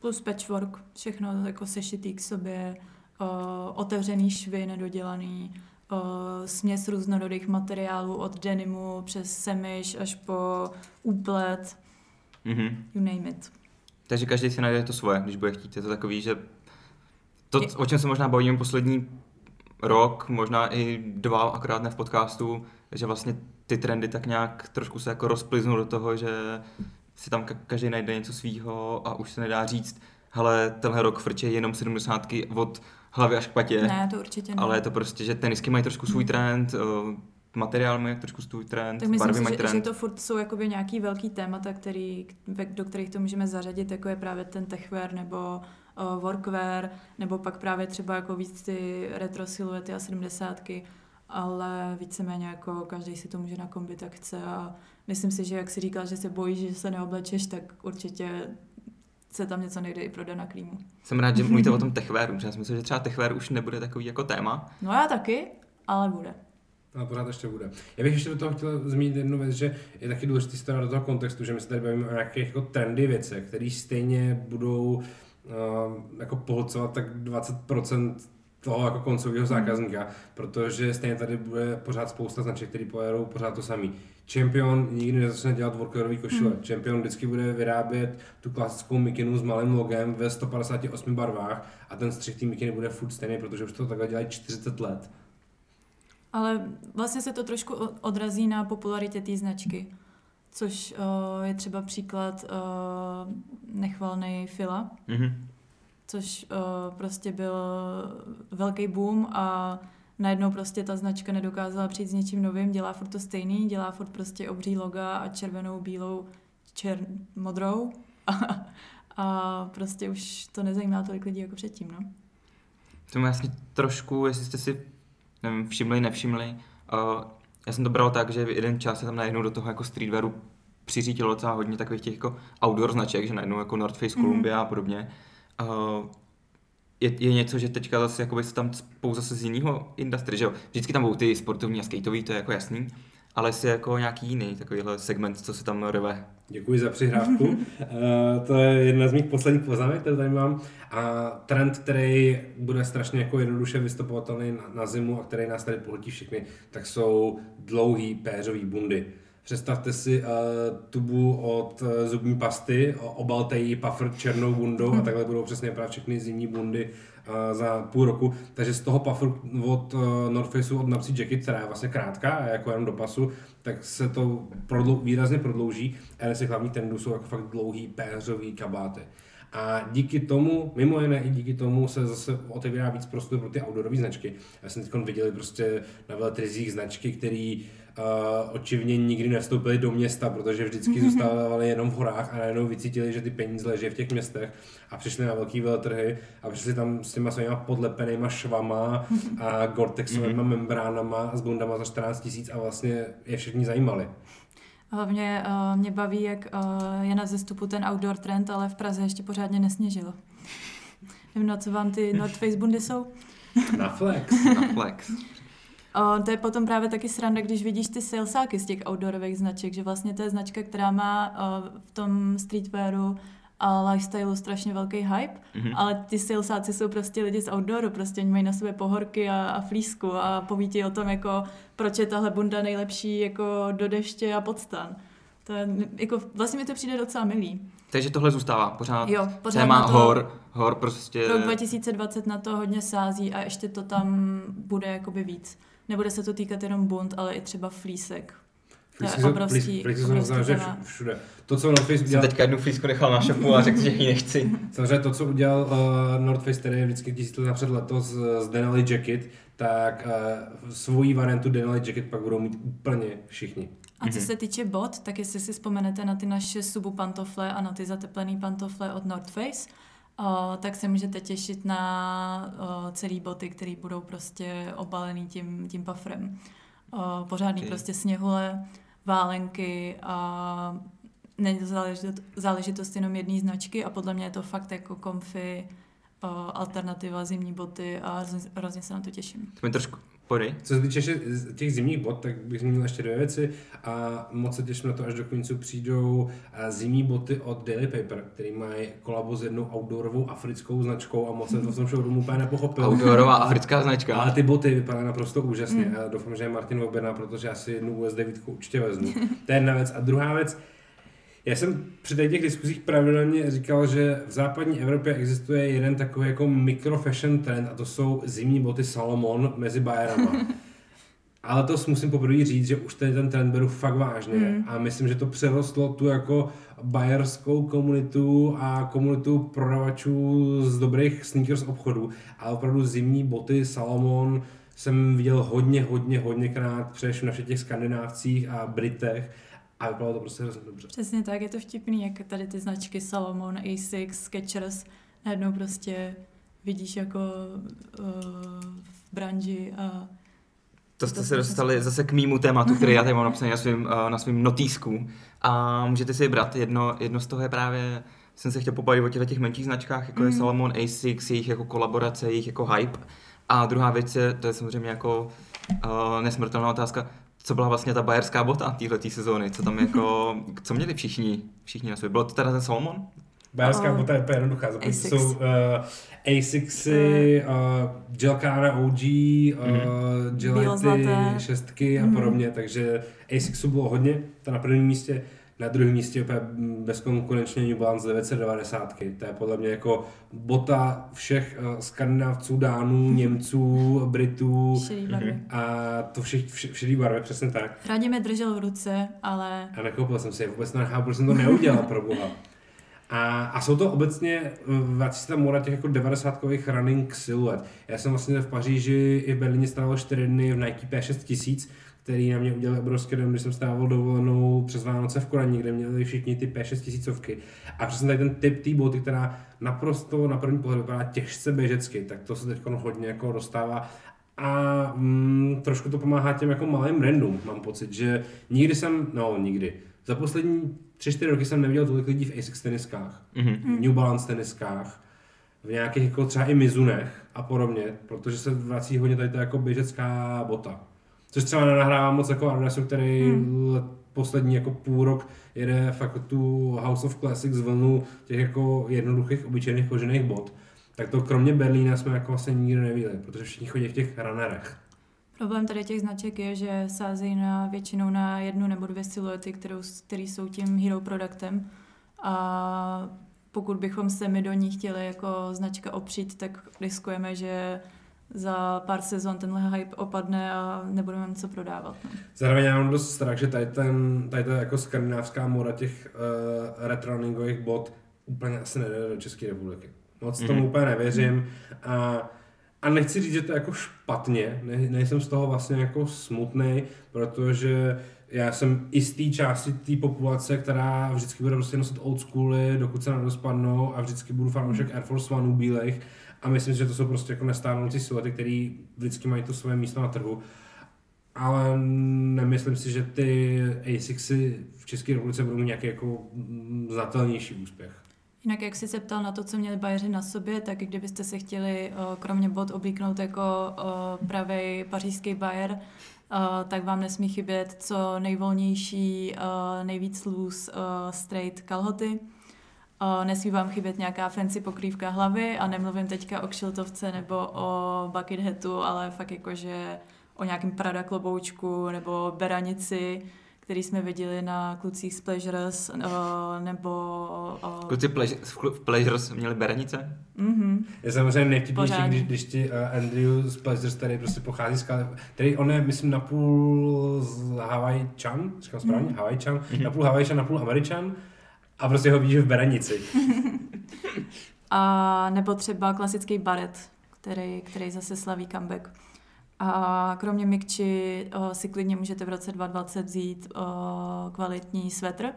Plus patchwork, všechno jako sešitý k sobě, uh, otevřený švy nedodělaný, uh, směs různorodých materiálů od denimu přes semiš až po úplet, Mhm. you name it. Takže každý si najde to svoje, když bude chtít. Je to takový, že to, o čem se možná bavíme poslední rok, možná i dva, akorát ne v podcastu, že vlastně ty trendy tak nějak trošku se jako rozpliznou do toho, že si tam ka- každý najde něco svýho a už se nedá říct, hele, tenhle rok frče jenom sedmdesátky od hlavy až k patě, Ne, to určitě ne. ale je to prostě, že tenisky mají trošku svůj trend, eh, materiál mají trošku svůj trend, tak myslím barvy si, mají že, že trend. to furt jsou jakoby nějaký velký témata, který, do kterých to můžeme zařadit, jako je právě ten techwear nebo uh, workwear, nebo pak právě třeba jako víc ty retro siluety a sedmdesátky, ale víceméně jako každý si to může nakombit, jak chce a myslím si, že jak si říkal, že se bojíš, že se neoblečeš, tak určitě se tam něco nejde i pro Dana Klímu. Jsem rád, že mluvíte o tom techwearu, protože já si myslím, že třeba techwear už nebude takový jako téma, No já taky, ale bude. Ale pořád ještě bude. Já bych ještě do toho chtěl zmínit jednu věc, že je taky důležité stát do toho kontextu, že my se tady bavíme o nějakých jako trendy věcech, které stejně budou uh, jako pohlcovat tak 20% toho jako koncového Hmm. zákazníka, protože stejně tady bude pořád spousta značek, které pojedou pořád to samý. Champion nikdy nezačne dělat workerový košile. Hmm. Champion vždycky bude vyrábět tu klasickou mikinu s malým logem ve 158 barvách a ten střih té mikiny bude furt stejný, protože už to takhle dělají 40 let. Ale vlastně se to trošku odrazí na popularitě té značky, což uh, je třeba příklad uh, nechvalný Fila, Mhm. což uh, prostě byl velký boom a najednou prostě ta značka nedokázala přijít s něčím novým, dělá furt to stejný, dělá furt prostě obří loga a červenou, bílou, čer, modrou a, a prostě už to nezajímá tolik lidí jako předtím, no. Tomu vlastně trošku, jestli jste si nevím, všimli, nevšimli, uh, já jsem to bral tak, že v jeden čas se tam najednou do toho jako streetwearu přiřítilo docela hodně takových těch jako outdoor značek, že najednou jako North Face, Mhm. Columbia a podobně. Je, je, něco, že teďka zase jakoby se tam spou zase z jiného industry, že jo? Vždycky tam budou ty sportovní a skateový, to je jako jasný, ale si jako nějaký jiný takovýhle segment, co se tam rve. Děkuji za přihrávku. Eh, to je jedna z mých posledních poznámek, které tady mám. A trend, který bude strašně jako jednoduše vystupovatelný na, na zimu a který nás tady pohltí všechny, tak jsou dlouhý péřový bundy. Představte si uh, tubu od uh, zubní pasty, obalte ji puffer černou bundou a takhle budou přesně právě všechny zimní bundy uh, za půl roku. Takže z toho pufferu od uh, North Faceu od Napsi Jacket, která je vlastně krátká a jako jenom do pasu, tak se to prodlou, výrazně prodlouží. A hlavních trendů jsou jako fakt dlouhý péřový kabáty. A díky tomu, mimo jiné i díky tomu, se zase otevírá víc prostoru pro ty outdoorové značky. Já jsem teď viděl prostě na veletrzích značky, které uh, očivně nikdy nevstoupily do města, protože vždycky zůstávaly jenom v horách a najednou vycítili, že ty peníze leží v těch městech a přišli na velký veletrhy a přišli tam s těma svýma podlepenýma švama a Gore-Texovými membránama a s bundama za 14 tisíc a vlastně je všichni zajímali. Hlavně uh, mě baví, jak uh, je na zestupu ten outdoor trend, ale v Praze ještě pořádně nesněžilo. Nevím, na co vám ty North Face bundy jsou? Na flex. Na flex. Uh, to je potom právě taky sranda, když vidíš ty salesáky z těch outdoorových značek, že vlastně to je značka, která má uh, v tom streetwearu a lifestyleu strašně velký hype, Mhm. ale ty salesáci jsou prostě lidi z outdooru, prostě oni mají na sobě pohorky a, a flísku a poví ti o tom, jako, proč je tahle bunda nejlepší jako do deště a podstan. To je, jako, vlastně mi to přijde docela milý. Takže tohle zůstává pořád. Jo, pořád téma to- hor, hor prostě... Rok 2020 na to hodně sází a ještě to tam bude jakoby víc. Nebude se to týkat jenom bund, ale i třeba flísek. To je obrovský- obrovský znamená, že všude. To, co North Face Jsem udělal, teďka jednu flísku nechal na šapu a řekl, že ji nechci. samozřejmě to, co udělal uh, North Face, který je vždycky tisíc let napřed letos z, z Denali Jacket, tak uh, svoji variantu Denali Jacket pak budou mít úplně všichni. A co se týče bot, tak jestli si vzpomenete na ty naše subu pantofle a na ty zateplené pantofle od North Face, o, tak se můžete těšit na o, celý boty, které budou prostě obalený tím, tím pufferem. O, pořádný Ok. prostě sněhule, válenky a není to záležitost, záležitost jenom jedné značky a podle mě je to fakt jako comfy o, alternativa zimní boty a hrozně- hrozně se na to těším. To mi trošku... Pojď. Co se týče těch zimních bot, tak bych zmínil ještě dvě věci a moc se těším na to, až do konců přijdou eh, zimní boty od Daily Paper, který mají kolabo s jednou outdoorovou africkou značkou a moc jsem to v tom showroomu úplně nepochopil. Outdoorová africká značka. Ale ty boty vypadají naprosto úžasně. Mm. Mm. Doufám, že je Martin objedná, protože já si jednu US 9 určitě vezmu. to je jedna věc. A druhá věc, já jsem při těch diskuzích pravidelně říkal, že v západní Evropě existuje jeden takový jako micro fashion trend a to jsou zimní boty Salomon mezi Bayerama. Ale to musím poprvé říct, že už tady ten trend beru fakt vážně Mm. a myslím, že to přerostlo tu jako bayerskou komunitu a komunitu prodavačů z dobrých sneakers obchodů a opravdu zimní boty Salomon jsem viděl hodně, hodně, hodněkrát, především na všech těch skandinávcích a Britech a vypadalo to prostě hrozně dobře. Přesně tak, je to vtipný, jak tady ty značky Salomon, Asics, Skechers, najednou prostě vidíš jako uh, v branži a To jste se dostali zase k mýmu tématu, který já tady mám napsaný na svým, eh, na svým notýsku. A můžete si vybrat. Jedno, jedno z toho je právě, jsem se chtěl pobavit o těch menších značkách, jako je Mhm. Salomon, Asics, jejich jako kolaborace, jejich jako hype. A druhá věc je, to je samozřejmě jako uh, nesmrtelná otázka, co byla vlastně ta bayerská bota téhle sezóny, co tam jako, co měli všichni, všichni na sobě. Bylo to teda ten Salomon? Bayerská Oh. bota je úplně jednoduchá. To jsou uh, Asixy, uh, Gelkana OG, uh. Gillette Bílozlaté. šestky a Mhm. podobně, takže Asixu bylo hodně, to na prvním místě. Na druhém místě úplně bezkonkurenčně New Balance 990. To je podle mě jako bota všech uh, skandinávců, Dánů, Němců, Britů Šedý barvy. Mhm. a to vše, vše, barvy, přesně tak. Radě držel v ruce, ale A nekoupil jsem si je, vůbec nechápu, proč jsem to neudělal, pro boha. A, a jsou to obecně, eh, vrací se tam moda těch jako 90 running siluet. Já jsem vlastně v Paříži i v Berlíně strávil 4 dny v Nike P6 tisíc, který na mě udělal obrovský den, když jsem strávil dovolenou přes Vánoce v Koraní, kde měli všichni ty P6 tisícovky. A přesně tady ten typ té boty, která naprosto na první pohled vypadá těžce běžecky, tak to se teď hodně jako dostává a mm, trošku to pomáhá těm jako malým brandům, mám pocit, že nikdy jsem, no nikdy, za poslední tři, čtyři roky jsem neviděl tolik lidí v Asics teniskách, Mhm. New Balance teniskách, v nějakých jako třeba i Mizunech a podobně, protože se vrací hodně tady ta jako běžecká bota. Což třeba nenahrává moc jako Adidasu, který hmm. poslední jako půl rok jede fakt tu House of Classics vlnu těch jako jednoduchých, obyčejných kožených bot. Tak to kromě Berlína jsme jako vlastně nikdy neviděli, protože všichni chodí v těch runnerech. problém tady těch značek je, že sázejí na většinou na jednu nebo dvě siluety, kterou, který jsou tím hero produktem. A pokud bychom se my do ní chtěli jako značka opřít, tak riskujeme, že za pár sezon tenhle hype opadne a nebudeme mít co prodávat. No. Zároveň já mám dost strach, že tady, ten, tady ta jako skandinávská moda těch uh, retrunningových bot úplně asi nejde do České republiky. Moc tomu Mhm. úplně nevěřím a, a nechci říct, že to je jako špatně, ne, nejsem z toho vlastně jako smutný, protože já jsem i z té části té populace, která vždycky bude prostě nosit old schooly, dokud se nedospadnou a vždycky budu fanoušek Air Force Oneů bílejch a myslím si, že to jsou prostě jako nestárnoucí silety, které vždycky mají to svoje místo na trhu. Ale nemyslím si, že ty Asixy v České republice budou mít nějaký jako znatelnější úspěch. Jinak jak jsi se ptal na to, co měli Bajeři na sobě, tak kdybyste se chtěli o, kromě bot oblíknout jako pravý pařížský Bayer, o, tak vám nesmí chybět co nejvolnější, nejvíc loose straight kalhoty. O, nesmí vám chybět nějaká fancy pokrývka hlavy a nemluvím teďka o kšiltovce nebo o bucket hatu, ale fakt jakože o nějakém Prada kloboučku nebo beranici, který jsme viděli na klucích z Pleasures, o, nebo... O, Kluci plež- v Pleasures měli berenice? mm-hmm. Je samozřejmě nejvtipnější, Pořádně. když, když ti uh, Andrew z Pleasures, který prostě pochází z který on je, myslím, napůl z Havajčan, říkám správně, Mhm. Havajčan, napůl Havajčan, napůl Američan a prostě ho vidíš v Berenici. A nebo třeba klasický baret, který, který zase slaví comeback. A kromě mikči o, si klidně můžete v roce 2020 vzít o, kvalitní svetr,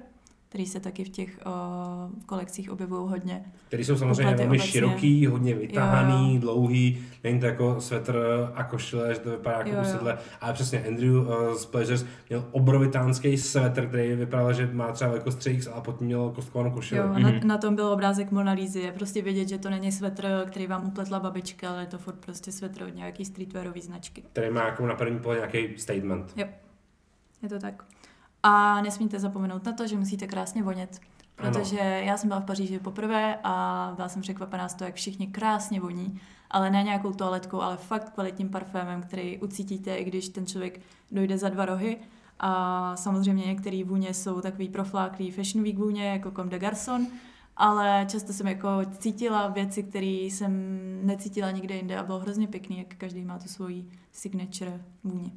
který se taky v těch o, kolekcích objevují hodně. Který jsou samozřejmě velmi obecně. široký, hodně vytáhaný, Jo, dlouhý, není to jako svetr a košile, že to vypadá jako Jo, jo. usedle, ale přesně Andrew uh, z Pleasures měl obrovitánský svetr, který vypadal, že má třeba velikost 3X a potom měl kostkovanou košili. Jo, Mhm. na, na, tom byl obrázek Mona Lisy. Je prostě vědět, že to není svetr, který vám upletla babička, ale je to furt prostě svetr od nějaký streetwearový značky. který má jako na první pohled nějaký statement. Je to tak. A nesmíte zapomenout na to, že musíte krásně vonět. Ano. Protože já jsem byla v Paříži poprvé a byla jsem překvapená z toho, jak všichni krásně voní, ale ne nějakou toaletkou, ale fakt kvalitním parfémem, který ucítíte, i když ten člověk dojde za dva rohy. A samozřejmě některé vůně jsou takový profláklý fashion week vůně, jako Comme de Garçon, ale často jsem jako cítila věci, které jsem necítila nikde jinde a bylo hrozně pěkný, jak každý má tu svoji signature vůně.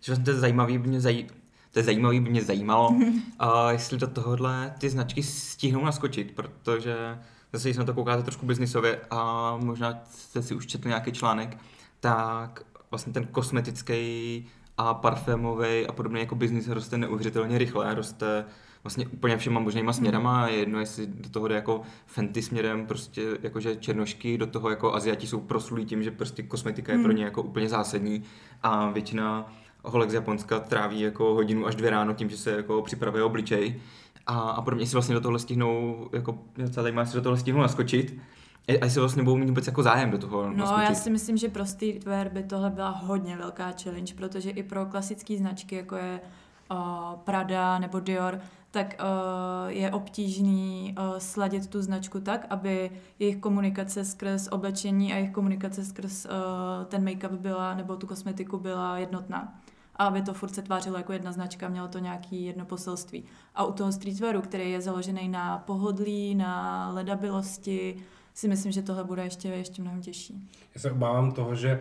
Což to je zajímavý, mě zaj... to je zajímavý, by mě zajímalo, a jestli do tohohle ty značky stihnou naskočit, protože zase, když jsme to koukáte trošku biznisově a možná jste si už četli nějaký článek, tak vlastně ten kosmetický a parfémový a podobný jako biznis roste neuvěřitelně rychle, roste vlastně úplně všema možnýma směrama, je jedno, jestli do toho jde jako Fenty směrem, prostě jakože černošky, do toho jako Aziati jsou proslulí tím, že prostě kosmetika je pro ně jako úplně zásadní. A většina holek z Japonska tráví jako hodinu až dvě ráno tím, že se jako připravuje obličej a, a podobně si vlastně do tohle stihnou, jako mě docela zajímá, jestli do tohle stihnou naskočit A jestli vlastně budou mít vůbec jako zájem do toho No, naskočit. já si myslím, že pro streetwear by tohle byla hodně velká challenge, protože i pro klasické značky, jako je uh, Prada nebo Dior, tak uh, je obtížný uh, sladit tu značku tak, aby jejich komunikace skrz oblečení a jejich komunikace skrz uh, ten make-up byla, nebo tu kosmetiku byla jednotná. A aby to furt se tvářilo jako jedna značka, mělo to nějaký jedno poselství. A u toho streetwearu, který je založený na pohodlí, na ledabilosti, si myslím, že tohle bude ještě, ještě mnohem těžší. Já se obávám toho, že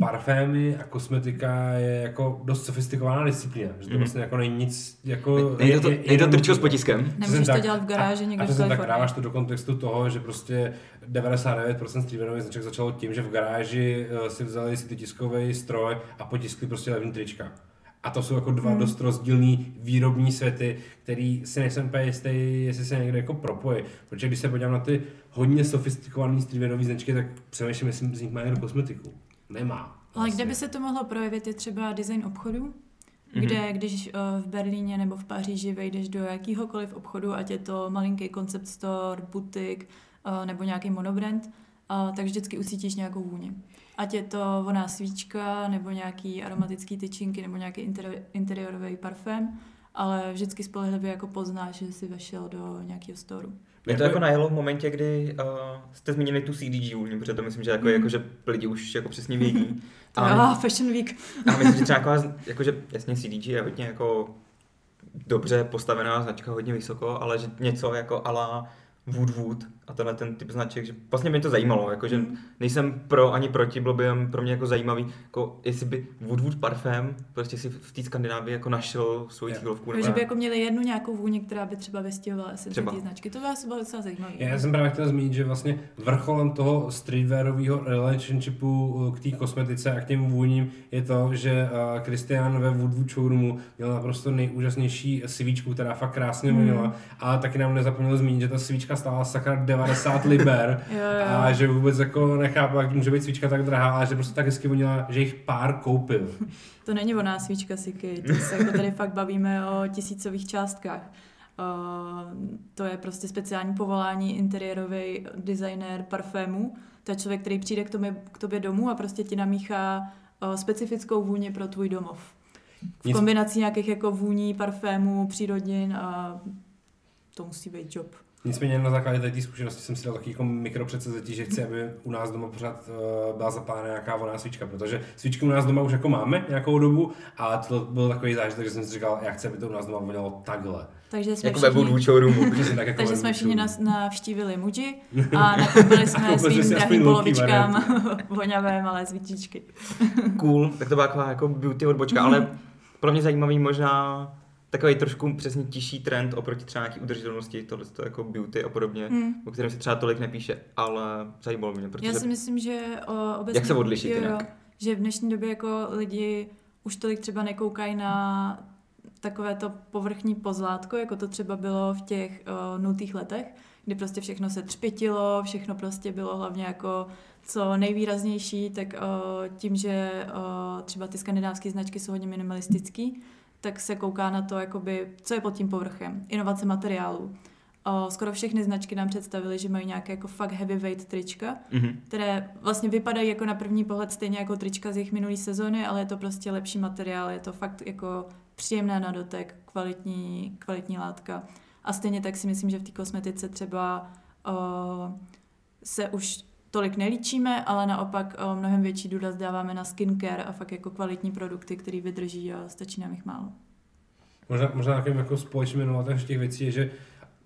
parfémy a kosmetika je jako dost sofistikovaná disciplína, že to Mhm. vlastně jako není nic jako... Nejde to, je- je- nejde to trčko s potiskem. Nemůžeš to tak. dělat v garáži a, někde a v přesně tak Kalifornii. dáváš to do kontextu toho, že prostě 99% streamerových značek začalo tím, že v garáži eh, si vzali si ty tiskový stroj a potiskli prostě levný trička. A to jsou jako dva Hmm. dost rozdílný výrobní světy, který si nejsem úplně jistý, jestli se někde jako propojí. Protože když se podívám na ty hodně sofistikované streamerové značky, tak přemýšlím, jestli z nich má někdo kosmetiku. Nemá. Ale kde Vlastně. by se to mohlo projevit, je třeba design obchodu, Mhm. kde když eh, v Berlíně nebo v Paříži vejdeš do jakýhokoliv obchodu, ať je to malinký concept store, butik eh, nebo nějaký monobrand, eh, tak vždycky ucítíš nějakou vůni. Ať je to voná svíčka, nebo nějaký aromatický tyčinky, nebo nějaký interi- interiorový parfém, ale vždycky spolehlivě jako poznáš, že jsi vešel do nějakého storu. Mě to Jako- jako najelo v momentě, kdy uh, jste zmínili tu CDG vůni, protože to myslím, že jako, Mm. jako, že lidi už jako přesně vědí. A A, ah, Fashion Week. a myslím, že třeba jako, jakože jasně CDG je hodně jako dobře postavená značka, hodně vysoko, ale že něco jako ala Wood Wood a tenhle ten typ značek, že vlastně mě to zajímalo, jakože Mm. nejsem pro ani proti, bylo by jen pro mě jako zajímavý, jako jestli by Wood Wood parfém prostě si v té Skandinávii jako našel svoji Jo. cílovku. Že by jako měli jednu nějakou vůni, která by třeba vystihovala esenci Třeba. té značky. To by asi bylo docela zajímavé. Já jsem právě chtěl zmínit, že vlastně vrcholem toho streetwearového relationshipu uh, k té kosmetice a k těm vůním je to, že uh, Christian ve Woodwood showroomu měl naprosto nejúžasnější svíčku, která fakt krásně Hmm. vonila, ale taky nám nezapomněl zmínit, že ta svíčka stála sakra 90 liber Jo, jo. a že vůbec jako nechápu, jak může být svíčka tak drahá, ale že prostě tak hezky vonila, že jich pár koupil. To není oná svíčka Siky, to se jako tady fakt bavíme o tisícových částkách. Uh, to je prostě speciální povolání interiérový designér parfému. To je člověk, který přijde k tobě, k tobě domů a prostě ti namíchá uh, specifickou vůni pro tvůj domov. V kombinaci nějakých jako vůní, parfémů, přírodnin a to musí být job. Nicméně na základě té zkušenosti jsem si dal takový jako mikropředsevzetí, že chci, aby u nás doma pořád uh, byla zapálená nějaká voná svíčka, protože svíčky u nás doma už jako máme nějakou dobu, ale to byl takový zážitek, že jsem si říkal, já chci, aby to u nás doma vonalo takhle. Takže jsme Jako ve všichni, Wood showroomu. Přesně tak jako takže ve jsme všichni nas, navštívili Muji a nakoupili jsme svým drahým polovičkám voňavé malé svítičky. cool, tak to byla taková jako beauty odbočka, ale pro mě zajímavý možná takový trošku přesně tižší trend oproti třeba nějaký udržitelnosti, tohle to jako beauty a podobně, Hmm. o kterém se třeba tolik nepíše, ale zajímalo mě, protože Já si myslím, že o, obecně... Jak se odlišit jo, jinak? Že v dnešní době jako lidi už tolik třeba nekoukají na takové to povrchní pozlátko, jako to třeba bylo v těch uh, nultých letech, kdy prostě všechno se třpitilo, všechno prostě bylo hlavně jako co nejvýraznější, tak uh, tím, že uh, třeba ty skandinávské značky jsou hodně minimalistický, tak se kouká na to, jakoby, co je pod tím povrchem. Inovace materiálů. Skoro všechny značky nám představily, že mají nějaké jako fakt heavyweight trička, mhm. které vlastně vypadají jako na první pohled stejně jako trička z jejich minulý sezóny, ale je to prostě lepší materiál, je to fakt jako příjemné na dotek, kvalitní, kvalitní látka. A stejně tak si myslím, že v té kosmetice třeba uh, se už tolik nelíčíme, ale naopak uh, mnohem větší důraz dáváme na skincare a fakt jako kvalitní produkty, které vydrží a stačí nám jich málo. Možná, možná takovým jako společným jmenovatelem těch věcí je, že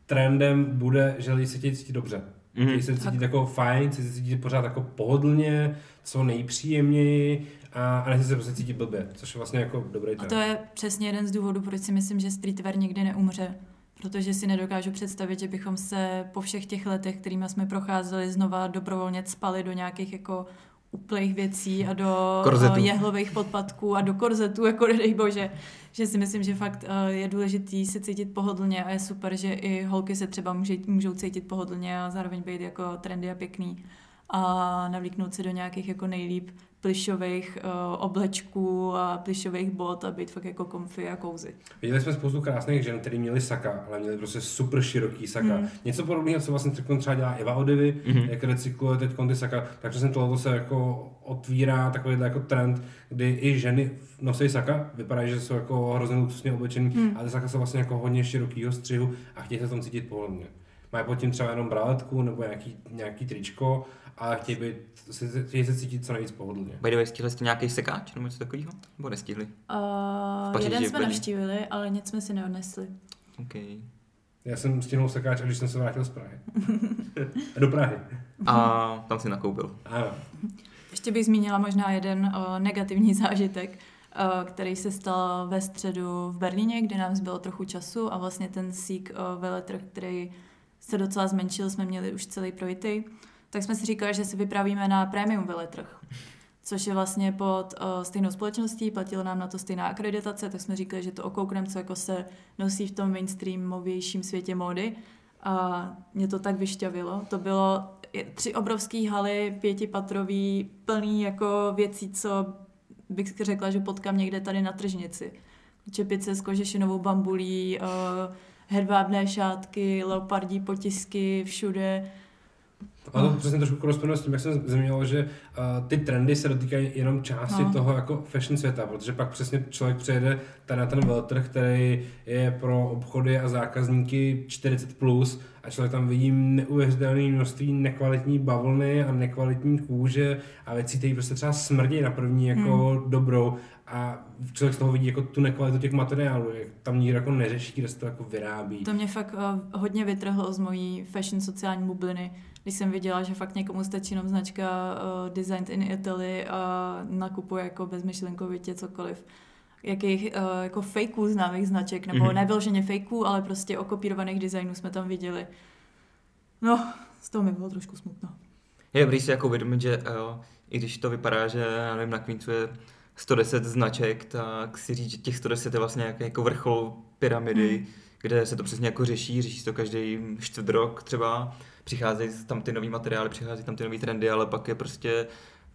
trendem bude, že lidi se chtějí cítit dobře. Mhm. Chtějí se cítit Tak. jako fajn, chtějí se cítit pořád jako pohodlně, co nejpříjemněji a, a nechci se prostě cítit blbě, což je vlastně jako dobrý A trend. to je přesně jeden z důvodů, proč si myslím, že streetwear nikdy neumře. Protože si nedokážu představit, že bychom se po všech těch letech, kterými jsme procházeli, znova dobrovolně spali do nějakých jako úplných věcí a do Korzetu. eh, jehlových podpatků a do korzetů, jako nedej bože. Že si myslím, že fakt eh, je důležitý se cítit pohodlně a je super, že i holky se třeba může, můžou cítit pohodlně a zároveň být jako trendy a pěkný a navlíknout si do nějakých jako nejlíp plišových uh, oblečků a plišových bot a být fakt jako komfy a kouzy. Viděli jsme spoustu krásných žen, které měly saka, ale měly prostě super široký saka. Mm. Něco podobného, co vlastně třeba dělá Eva Odivy, mm-hmm. jak recykluje teď ty saka, tak přesně tohle se jako otvírá takový jako trend, kdy i ženy nosí saka, vypadá, že jsou jako hrozně luxusně oblečený, mm. ale ty saka jsou vlastně jako hodně širokýho střihu a chtějí se v tom cítit pohodlně. Mají pod tím třeba jenom braletku nebo nějaký, nějaký tričko a chtějí, být, chtějí se cítit co nejvíc pohodlně. By the way, stihli jste nějaký sekáč nebo něco takového? Nebo nestihli? Uh, Paříži, jeden jsme navštívili, ale nic jsme si neodnesli. Okay. Já jsem stihnul sekáč, když jsem se vrátil z Prahy. Do Prahy. A tam si nakoupil. Ano. Ještě bych zmínila možná jeden uh, negativní zážitek, uh, který se stal ve středu v Berlíně, kde nám zbylo trochu času a vlastně ten sík veletrh, který se docela zmenšil, jsme měli už celý projitý tak jsme si říkali, že si vypravíme na premium veletrh, což je vlastně pod uh, stejnou společností, platilo nám na to stejná akreditace, tak jsme říkali, že to okoukneme, co jako se nosí v tom mainstreamovějším světě módy. A mě to tak vyšťavilo. To bylo tři obrovské haly, pětipatrový, plný jako věcí, co bych řekla, že potkám někde tady na tržnici. Čepice s kožešinovou bambulí, uh, hedvábné šátky, leopardí potisky všude a to přesně trošku koresponduje s tím, jak jsem zmiňoval, že uh, ty trendy se dotýkají jenom části no. toho jako fashion světa, protože pak přesně člověk přejede tady na ten veltrh, který je pro obchody a zákazníky 40+, plus, a člověk tam vidí neuvěřitelné množství nekvalitní bavlny a nekvalitní kůže a věcí, které prostě třeba smrdí na první jako hmm. dobrou a člověk z toho vidí jako tu nekvalitu těch materiálů, jak tam nikdo jako neřeší, kde se to jako vyrábí. To mě fakt uh, hodně vytrhlo z mojí fashion sociální bubliny, když jsem viděla, že fakt někomu stačí jenom značka uh, Designed in Italy a nakupuje jako bezmyšlenkovitě cokoliv jakých uh, jako fejků známých značek, nebo mm-hmm. nevyloženě fejků, ale prostě okopírovaných designů jsme tam viděli. No, z toho mi bylo trošku smutno. Je dobrý si jako uvědomit, že uh, i když to vypadá, že já nevím, na Queensu je 110 značek, tak si říct, že těch 110 je vlastně jako, vrchol pyramidy, mm. kde se to přesně jako řeší, řeší to každý čtvrt rok třeba, přicházejí tam ty nový materiály, přicházejí tam ty nové trendy, ale pak je prostě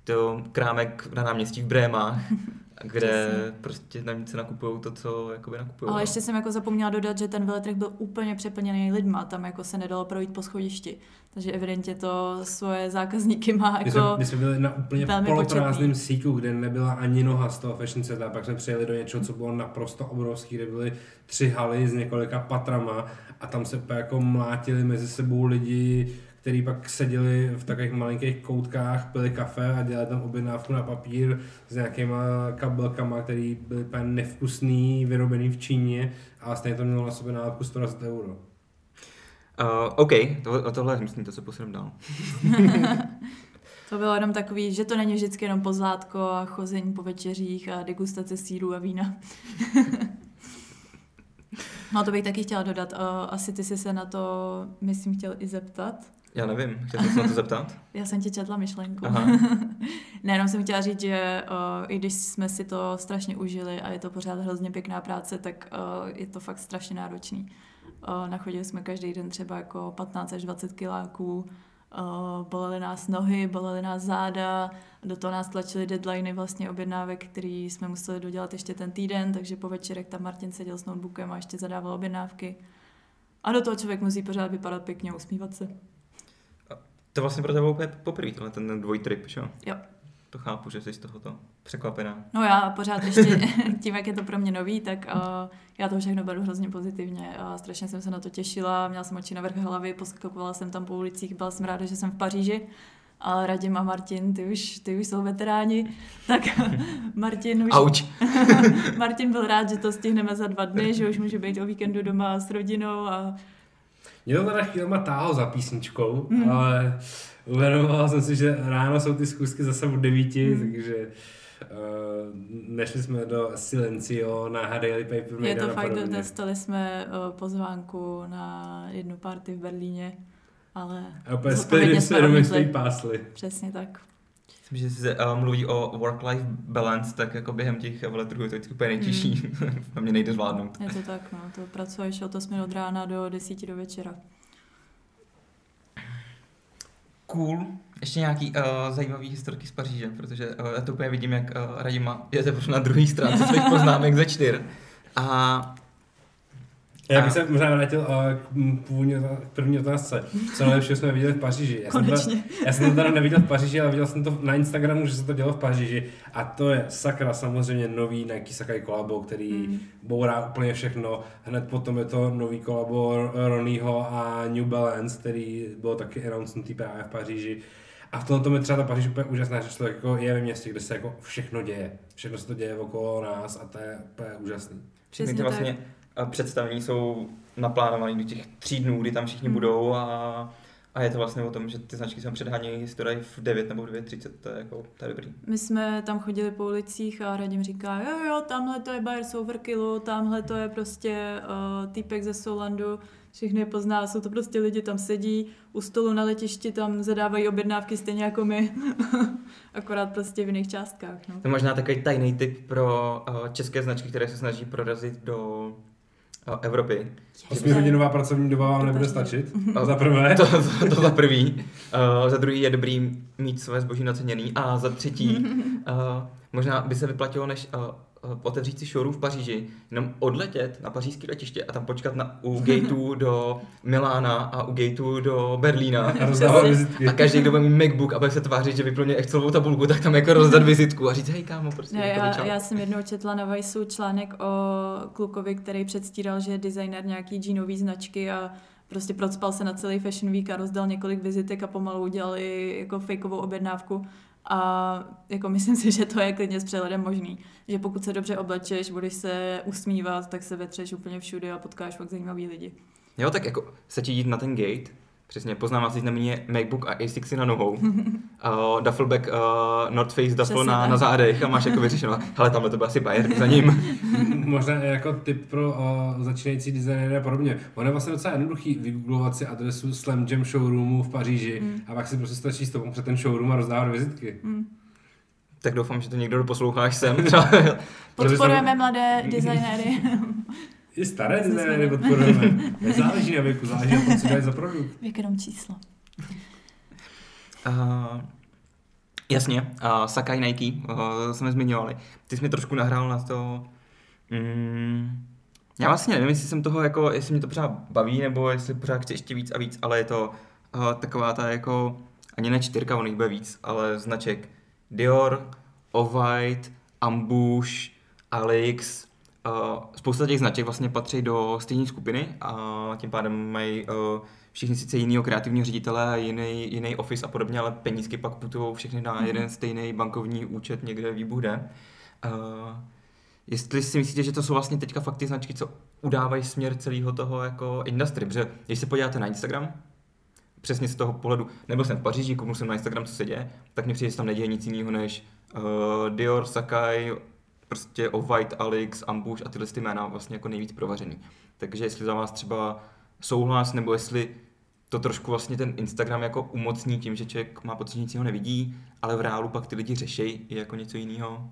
to krámek na náměstí v Brémách, kde Přesně. prostě na se nakupují to, co jakoby nakupují. Ale no. ještě jsem jako zapomněla dodat, že ten veletrh byl úplně přeplněný lidma, tam jako se nedalo projít po schodišti. Takže evidentně to svoje zákazníky má jako my jsme, my jsme byli na úplně poloprázdném síku, kde nebyla ani noha z toho fashion seta, pak jsme přijeli do něčeho, co bylo naprosto obrovský, kde byly tři haly s několika patrama a tam se jako mlátili mezi sebou lidi, který pak seděli v takových malinkých koutkách, pili kafe a dělali tam objednávku na papír s nějakýma kabelkama, který byly úplně nevkusný, vyrobený v Číně a stejně to mělo na sobě nálepku 120 euro. Uh, OK, to, tohle myslím, to se posuneme dál. to bylo jenom takový, že to není vždycky jenom pozlátko a chození po večeřích a degustace síru a vína. no to bych taky chtěla dodat. Uh, asi ty jsi se na to, myslím, chtěl i zeptat. Já nevím, chtěl jsem se na to zeptat? Já jsem ti četla myšlenku. ne, jenom jsem chtěla říct, že uh, i když jsme si to strašně užili a je to pořád hrozně pěkná práce, tak uh, je to fakt strašně náročný. Uh, nachodili jsme každý den třeba jako 15 až 20 kiláků, uh, bolely nás nohy, bolely nás záda, do toho nás tlačily deadliny vlastně objednávek, který jsme museli dodělat ještě ten týden, takže po večerech tam Martin seděl s notebookem a ještě zadával objednávky. A do toho člověk musí pořád vypadat pěkně, usmívat se. To vlastně pro tebe úplně poprvé, tenhle ten dvojtrip, že jo? Jo. To chápu, že jsi z tohoto překvapená. No já pořád ještě, tím, jak je to pro mě nový, tak uh, já to všechno beru hrozně pozitivně a strašně jsem se na to těšila, měla jsem oči na vrch hlavy, poskakovala jsem tam po ulicích, byla jsem ráda, že jsem v Paříži, ale Radim a Martin, ty už, ty už jsou veteráni, tak Martin už... Auč. Martin byl rád, že to stihneme za dva dny, že už může být o víkendu doma s rodinou a mě to teda chvílema táhlo za písničkou, mm. ale uvědomoval jsem si, že ráno jsou ty zkusky zase od devíti, mm. takže uh, nešli jsme do Silencio na Daily Paper Je to fakt, dostali jsme uh, pozvánku na jednu party v Berlíně, ale a úplně jsme pásly. Přesně tak. Myslím, že se uh, mluví o work-life balance, tak jako během těch veletrhů je to vždycky úplně nejtěžší. Mm. a mě nejde zvládnout. Je to tak, no. To pracuješ od 8 od rána do 10 do večera. cool. Ještě nějaký uh, zajímavý historky z Paříže, protože uh, já to úplně vidím, jak uh, Radima je teprve na druhé stránce svých poznámek ze čtyř. A Já A- bych se možná vrátil k původní k první otázce. Co nejlepšího jsme viděli v Paříži. Já jsem, to, Konečně. já jsem to teda neviděl v Paříži, ale viděl jsem to na Instagramu, že se to dělo v Paříži. A to je sakra samozřejmě nový Nike Sakai kolabo, který Mm. bourá úplně všechno. Hned potom je to nový kolabo Ronnieho a New Balance, který byl taky announcnutý právě v Paříži. A v tomto je třeba ta Paříž úplně úžasná, že člověk jako je ve městě, kde se jako všechno děje. Všechno se to děje okolo nás a to je úplně úžasný. všechny ty Přesně vlastně uh, představení jsou naplánované do těch tří dnů, kdy tam všichni Hmm. budou a, a je to vlastně o tom, že ty značky se předhánějí historii v 9 nebo v 9.30, to je jako, to je dobrý. My jsme tam chodili po ulicích a Radim říká, jo jo, tamhle to je Bayers Overkillu, tamhle to je prostě uh, týpek ze Solandu, všechny je pozná, jsou to prostě lidi, tam sedí, u stolu na letišti tam zadávají objednávky stejně jako my, akorát prostě v jiných částkách. No. To je možná takový tajný tip pro uh, české značky, které se snaží prorazit do Evropy. Osmihodinová pracovní doba vám nebude stačit. A Za prvé. To, to, to za prvý. Uh, za druhý je dobrý mít své zboží naceněný. A za třetí, uh, možná by se vyplatilo, než uh, otevřít si showroom v Paříži, jenom odletět na pařížské letiště a tam počkat na, u gateu do Milána a u gateu do Berlína. A. A každý, kdo bude mít MacBook a bude se tvářit, že vyplňuje Excelovou tabulku, tak tam jako rozdat vizitku a říct, hej kámo, prostě. Ne, jako já, já jsem jednou četla na Vajsu článek o klukovi, který předstíral, že je designer nějaký džínový značky a prostě procpal se na celý Fashion Week a rozdal několik vizitek a pomalu udělali jako fejkovou objednávku. A jako myslím si, že to je klidně s přehledem možný. Že pokud se dobře oblečeš, budeš se usmívat, tak se vetřeš úplně všude a potkáš fakt zajímavý lidi. Jo, tak jako stačí jít na ten gate, přesně, poznám asi znamení MacBook a A6 na nohou, uh, duffelback, uh, North Face duffel Přesně na, tak. na zádech a máš jako vyřešeno, hele, tamhle to byl asi Bayer za ním. Možná jako tip pro uh, začínající designéry a podobně. Ono je vlastně docela jednoduchý vygooglovat si adresu Slam Jam showroomu v Paříži Mm. a pak si prostě stačí stopnout před ten showroom a rozdávat vizitky. Mm. tak doufám, že to někdo doposloucháš sem. Třeba, Podporujeme mladé designéry. I staré designéry jsme- podporujeme. Nezáleží na věku, záleží na tom, co dělají za produkt. Věk jenom číslo. uh, jasně, uh, Sakai Nike, uh, jsme zmiňovali. Ty jsi mi trošku nahrál na to, mm, já vlastně nevím, jestli jsem toho jako, jestli mě to pořád baví, nebo jestli pořád chci ještě víc a víc, ale je to uh, taková ta jako, ani ne čtyřka, ono jich bude víc, ale značek Dior, Off-White, Ambush, Alix, uh, spousta těch značek vlastně patří do stejné skupiny a tím pádem mají uh, všichni sice jinýho kreativního ředitele a jiný, jiný office a podobně, ale penízky pak putují všechny na Mhm. jeden stejný bankovní účet někde výbuch jde. Uh, jestli si myslíte, že to jsou vlastně teďka fakt ty značky, co udávají směr celého toho jako industry, protože když se podíváte na Instagram, přesně z toho pohledu, nebyl jsem v Paříži, kouknul jsem na Instagram, co se děje, tak mi přijde, že tam neděje nic jiného než uh, Dior, Sakai, prostě Off-White, Alix, Ambush a tyhle ty jména vlastně jako nejvíc provařený. Takže jestli za vás třeba souhlas, nebo jestli to trošku vlastně ten Instagram jako umocní tím, že člověk má pocit, že nic jiného nevidí, ale v reálu pak ty lidi řešejí i jako něco jiného.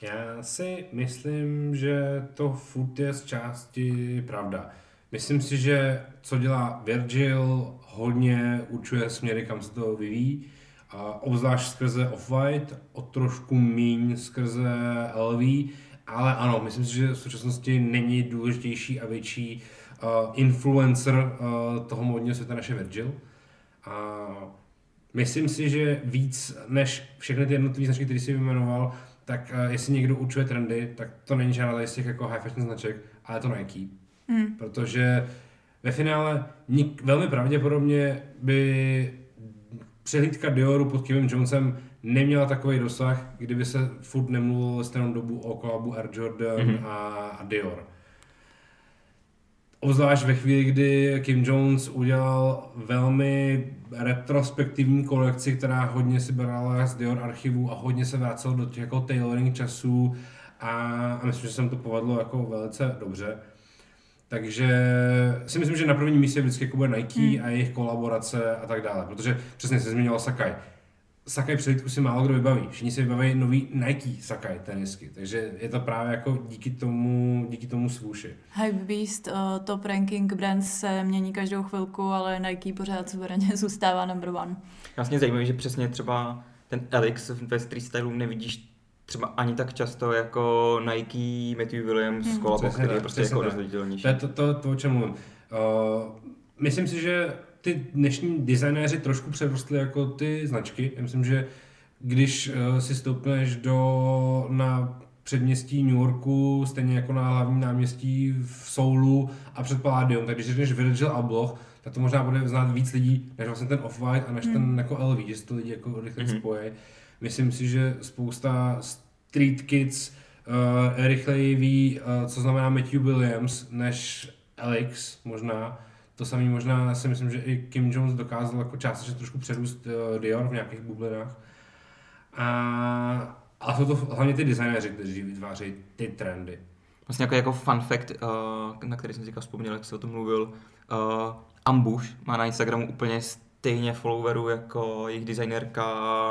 Já si myslím, že to furt je z části pravda. Myslím si, že co dělá Virgil, hodně určuje směry, kam se to vyvíjí. A obzvlášť skrze Off-White, o trošku míň skrze LV, ale ano, myslím si, že v současnosti není důležitější a větší uh, influencer uh, toho módního světa než je Virgil. A myslím si, že víc než všechny ty jednotlivé značky, které jsi vyjmenoval, tak uh, jestli někdo určuje trendy, tak to není žádná z těch jako high fashion značek, ale je to Nike. Hmm. Protože ve finále nik, velmi pravděpodobně by přehlídka Dioru pod Kevin Jonesem neměla takový dosah, kdyby se furt nemluvilo stejnou dobu o kolabu Air Jordan Mhm. mm-hmm. a, Dior. Obzvlášť ve chvíli, kdy Kim Jones udělal velmi retrospektivní kolekci, která hodně si brala z Dior archivu a hodně se vracel do těch jako tailoring časů a, a myslím, že se mu to povedlo jako velice dobře. Takže si myslím, že na prvním místě vždycky jako bude Nike Hmm. a jejich kolaborace a tak dále, protože přesně se zmínil Sakai. Sakai přelítku si málo kdo vybaví. Všichni si vybaví nový Nike Sakai tenisky, takže je to právě jako díky tomu, díky tomu svůši. Hypebeast, uh, top ranking brands se mění každou chvilku, ale Nike pořád suverénně zůstává number one. Vlastně zajímavé, že přesně třeba ten Elix ve street stylu nevidíš třeba ani tak často jako Nike, Matthew Williams, Hmm. hmm. Kolabo, který je tak, prostě jako tak. rozhoditelnější. To je to, to, to o čem mluvím. Uh, myslím si, že ty dnešní designéři trošku přerostli jako ty značky. Já myslím, že když uh, si stoupneš do, na předměstí New Yorku, stejně jako na hlavním náměstí v Soulu a před Palladium, tak když řekneš Virgil Abloh, tak to možná bude znát víc lidí, než vlastně ten Off-White a než Hmm. ten jako LV, že si to lidi jako rychle Mhm. spojí. Myslím si, že spousta street kids uh, rychleji ví, uh, co znamená Matthew Williams, než Alex možná. To samý možná si myslím, že i Kim Jones dokázal jako částečně trošku předůst uh, Dior v nějakých bublinách. A, a jsou to hlavně ty designéři, kteří vytvářejí ty trendy. Vlastně jako, jako fun fact, uh, na který jsem si vzpomněl, jak se o tom mluvil, uh, Ambush má na Instagramu úplně stejně followerů jako jejich designérka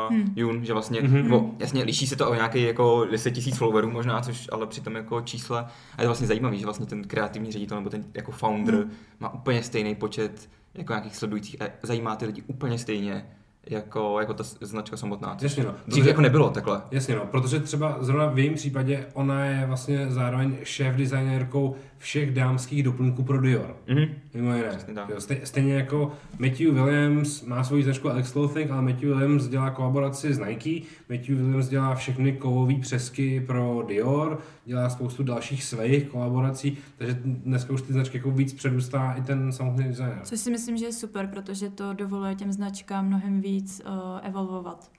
Hmm. Jun, že vlastně, Mhm. mm-hmm. nebo jasně liší se to o nějaký jako 10 tisíc followerů možná, což ale přitom jako čísle, a je to vlastně zajímavý, že vlastně ten kreativní ředitel nebo ten jako founder Hmm. má úplně stejný počet jako nějakých sledujících a zajímá ty lidi úplně stejně jako, jako ta značka samotná. Jasně no. Dřív Protože- jako nebylo takhle. Jasně no, protože třeba zrovna v jejím případě ona je vlastně zároveň šéf designérkou všech dámských doplňků pro Dior. Mhm. Mimo jiné. Stej, stejně jako Matthew Williams má svoji značku Alex Clothing, ale Matthew Williams dělá kolaboraci s Nike, Matthew Williams dělá všechny kovové přesky pro Dior, dělá spoustu dalších svých kolaborací, takže dneska už ty značky jako víc předůstá i ten samotný designer. Což si myslím, že je super, protože to dovoluje těm značkám mnohem víc uh, evolvovat.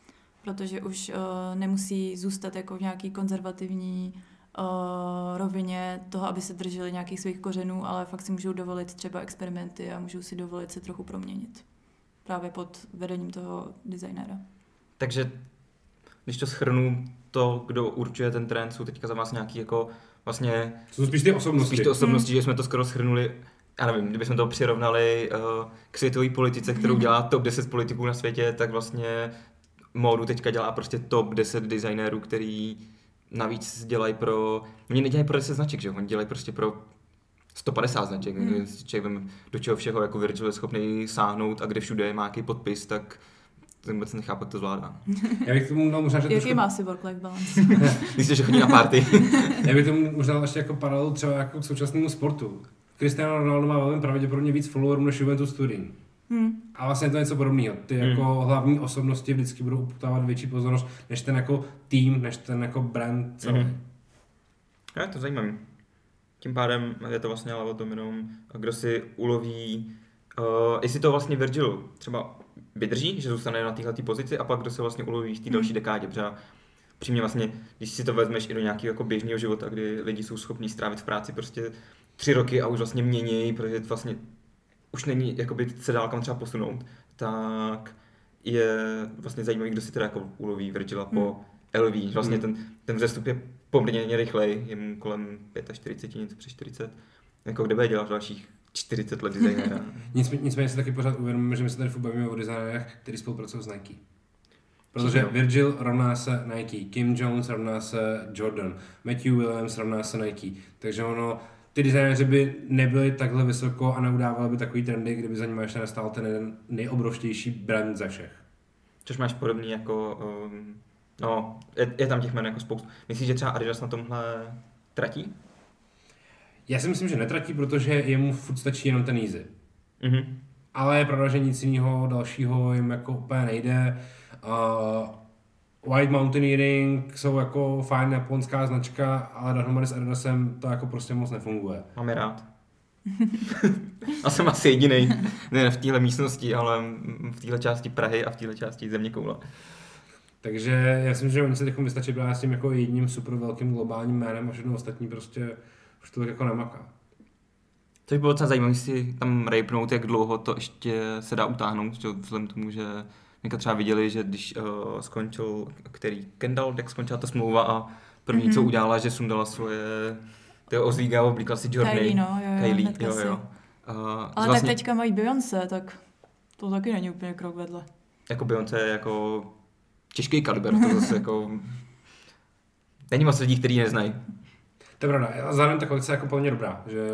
Protože už uh, nemusí zůstat jako v nějaký konzervativní uh, rovině toho, aby se drželi nějakých svých kořenů, ale fakt si můžou dovolit třeba experimenty a můžou si dovolit se trochu proměnit. Právě pod vedením toho designéra. Takže když to schrnu, to, kdo určuje ten trend, jsou teďka za vás nějaký jako vlastně Jsou spíš ty osobnosti. spíš ty osobnosti, že jsme to skoro schrnuli, já nevím, kdybychom to přirovnali uh, k světové politice, kterou dělá top 10 politiků na světě, tak vlastně módu teďka dělá prostě top 10 designérů, který navíc dělají pro, oni nedělají pro 10 značek, že jo, oni dělají prostě pro 150 značek, Hmm. člověk vem, do čeho všeho jako Virgil je schopný sáhnout a kde všude má nějaký podpis, tak ten vůbec nechápu, jak to zvládá. Já bych tomu dal možná, že Jaký trošku, má si work-life balance? Myslíš, že chodí na party? já bych tomu možná ještě jako paralelu třeba jako k současnému sportu. Cristiano Ronaldo má velmi pravděpodobně víc followerů než Juventus Turín. Hmm. A vlastně je to něco podobného. Ty Hmm. jako hlavní osobnosti vždycky budou upoutávat větší pozornost než ten jako tým, než ten jako brand celý. Mhm. Je to zajímavý. Tím pádem je to vlastně ale o tom jenom, kdo si uloví, uh, jestli to vlastně Virgil třeba vydrží, že zůstane na téhle pozici a pak kdo se vlastně uloví v té Hmm. další dekádě, protože přímě vlastně, když si to vezmeš i do nějakého jako běžného života, kdy lidi jsou schopní strávit v práci prostě tři roky a už vlastně mění, protože vlastně už není jakoby se dál kam třeba posunout, tak je vlastně zajímavý, kdo si teda jako uloví Virgila po LV. že Vlastně Hmm. ten, ten vzestup je poměrně rychlej, je mu kolem 45, něco přes 40. Jako kde bude dělat dalších 40 let designéra. Nicméně, nicméně si taky pořád uvědomíme, že my se tady furt bavíme o designérech, kteří spolupracují s Nike. Protože Všichni, Virgil rovná se Nike, Kim Jones rovná se Jordan, Matthew Williams rovná se Nike. Takže ono, ty designéři by nebyli takhle vysoko a neudávali by takový trendy, kdyby za nimi ještě nestál ten jeden nejobrovštější brand ze všech. Což máš podobný jako, um, no, je, je, tam těch jmen jako spoustu. Myslíš, že třeba Adidas na tomhle tratí? Já si myslím, že netratí, protože jemu furt stačí jenom ten easy. Mhm. Ale je pravda, že nic jiného dalšího jim jako úplně nejde. Uh, White Mountaineering jsou jako fajn japonská značka, ale dohromady s Adidasem to jako prostě moc nefunguje. Mám je rád. a jsem asi jediný, ne v téhle místnosti, ale v téhle části Prahy a v téhle části země koule. Takže já si myslím, že oni se teď vystačí právě s tím jako jedním super velkým globálním jménem a všechno ostatní prostě už to tak jako nemaká. Což bylo docela zajímavé si tam rejpnout, jak dlouho to ještě se dá utáhnout, vzhledem k tomu, že někdo třeba viděli, že když uh, skončil, který Kendall, jak skončila ta smlouva a první, mm-hmm. co Mhm. udělala, že sundala svoje ty ozvíga, oblíkla si Journey. Kylie, no, jo, jo, Kylie, jo, si. jo. Uh, Ale vlastně, tak teďka mají Beyoncé, tak to taky není úplně krok vedle. Jako Beyoncé, jako těžký kaliber, to zase jako... Není moc lidí, kteří neznají. To je pravda. A zároveň ta kolekce je jako plně dobrá. Že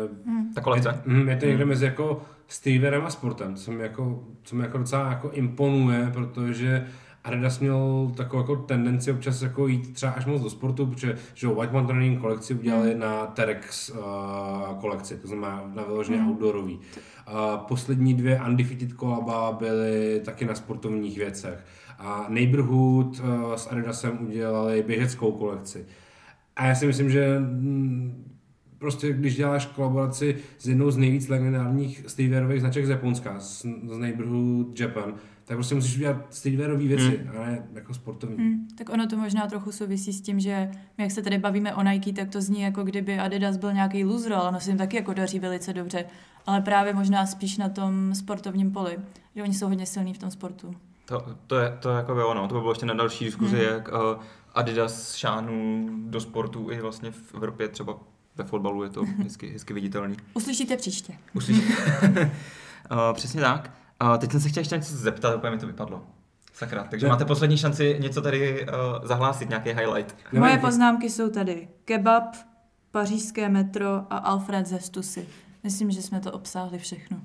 Ta kolekce? Mm, je to někde mezi jako streetwearem a sportem, co mi jako, co mi jako docela jako imponuje, protože Adidas měl takovou jako tendenci občas jako jít třeba až moc do sportu, protože že White Mountain Running kolekci udělali na Terex uh, kolekci, to znamená na vyloženě Mm. outdoorový. Uh, poslední dvě Undefeated kolaba byly taky na sportovních věcech. A Neighborhood uh, s Adidasem udělali běžeckou kolekci. A já si myslím, že mm, prostě když děláš kolaboraci s jednou z nejvíc legendárních streetwearových značek z Japonska, z, z Neighborhood Japan, tak prostě musíš udělat streetwearové věci, hmm. a ne jako sportovní. Hmm. Hmm, tak ono to možná trochu souvisí s tím, že my, jak se tady bavíme o Nike, tak to zní jako kdyby Adidas byl nějaký loser, ale ono se jim taky jako daří velice dobře. Ale právě možná spíš na tom sportovním poli, že oni jsou hodně silní v tom sportu. To, to, je, to je jako by ono, to by bylo ještě na další diskuzi, Mhm. jak uh, Adidas šáhnul do sportu i vlastně v Evropě, třeba ve fotbalu je to hezky, hezky viditelný. Uslyšíte příště. Uslyš... uh, přesně tak. Uh, teď jsem se chtěl ještě něco zeptat, úplně mi to vypadlo. Sakra, takže Ne. máte poslední šanci něco tady uh, zahlásit, nějaký highlight. Moje poznámky jsou tady. Kebab, pařížské metro a Alfred ze Stusy. Myslím, že jsme to obsáhli všechno.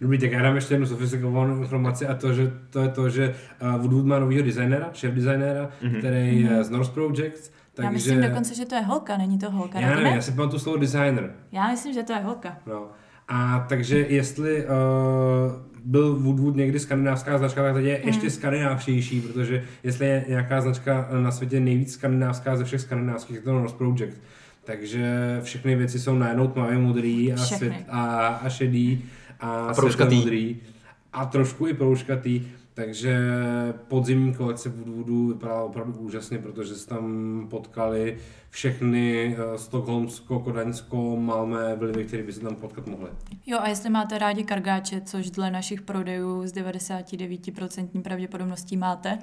Dobrý, tak já dám ještě jednu sofistikovanou informaci a to, že to je to, že Woodwood má novýho designera, šéf designéra, Mhm. mm-hmm. který je z North Projects, takže... Já myslím dokonce, že to je holka, není to holka, já nevím, ne? já si pamatuju slovo designer. Já myslím, že to je holka. No. A takže jestli uh, byl Woodwood někdy skandinávská značka, tak teď je Hmm. ještě skandinávštější, protože jestli je nějaká značka na světě nejvíc skandinávská ze všech skandinávských, je to North Project. Takže všechny věci jsou najednou tmavě modrý a, svět, a, a šedý a, A proužkatý. modrý a trošku i proužkatý. Takže podzimní kolekce Woodwoodu vypadala opravdu úžasně, protože se tam potkali všechny uh, Stockholmsko, Kodaňsko, Malmé vlivy, které by se tam potkat mohly. Jo, a jestli máte rádi kargáče, což dle našich prodejů z 99% pravděpodobností máte,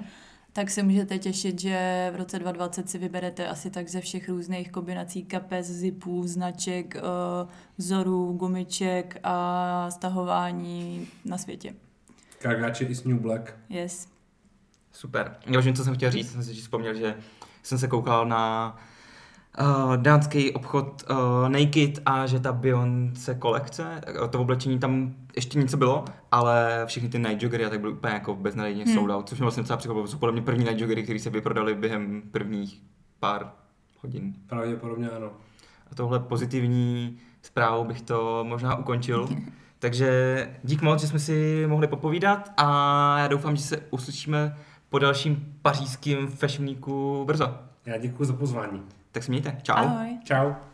tak se můžete těšit, že v roce 2020 si vyberete asi tak ze všech různých kombinací kapes, zipů, značek, eh, vzorů, gumiček a stahování na světě. Kargáče i s New Black. Yes. Super. Já už vím, co jsem chtěl říct, jsem si vzpomněl, že jsem se koukal na uh, dánský obchod uh, Naked a že ta Beyoncé kolekce, uh, to oblečení tam ještě něco bylo, ale všechny ty night joggery a tak byly úplně jako beznadějně Hmm. sold out, což mě vlastně docela překvapilo. To jsou podle mě první night joggery, které se vyprodaly během prvních pár hodin. Pravděpodobně ano. A tohle pozitivní zprávou bych to možná ukončil. Takže dík moc, že jsme si mohli popovídat a já doufám, že se uslyšíme po dalším pařížském fashion weeku brzo. Já děkuji za pozvání. Tak se mějte. Čau. Ahoj. Ciao.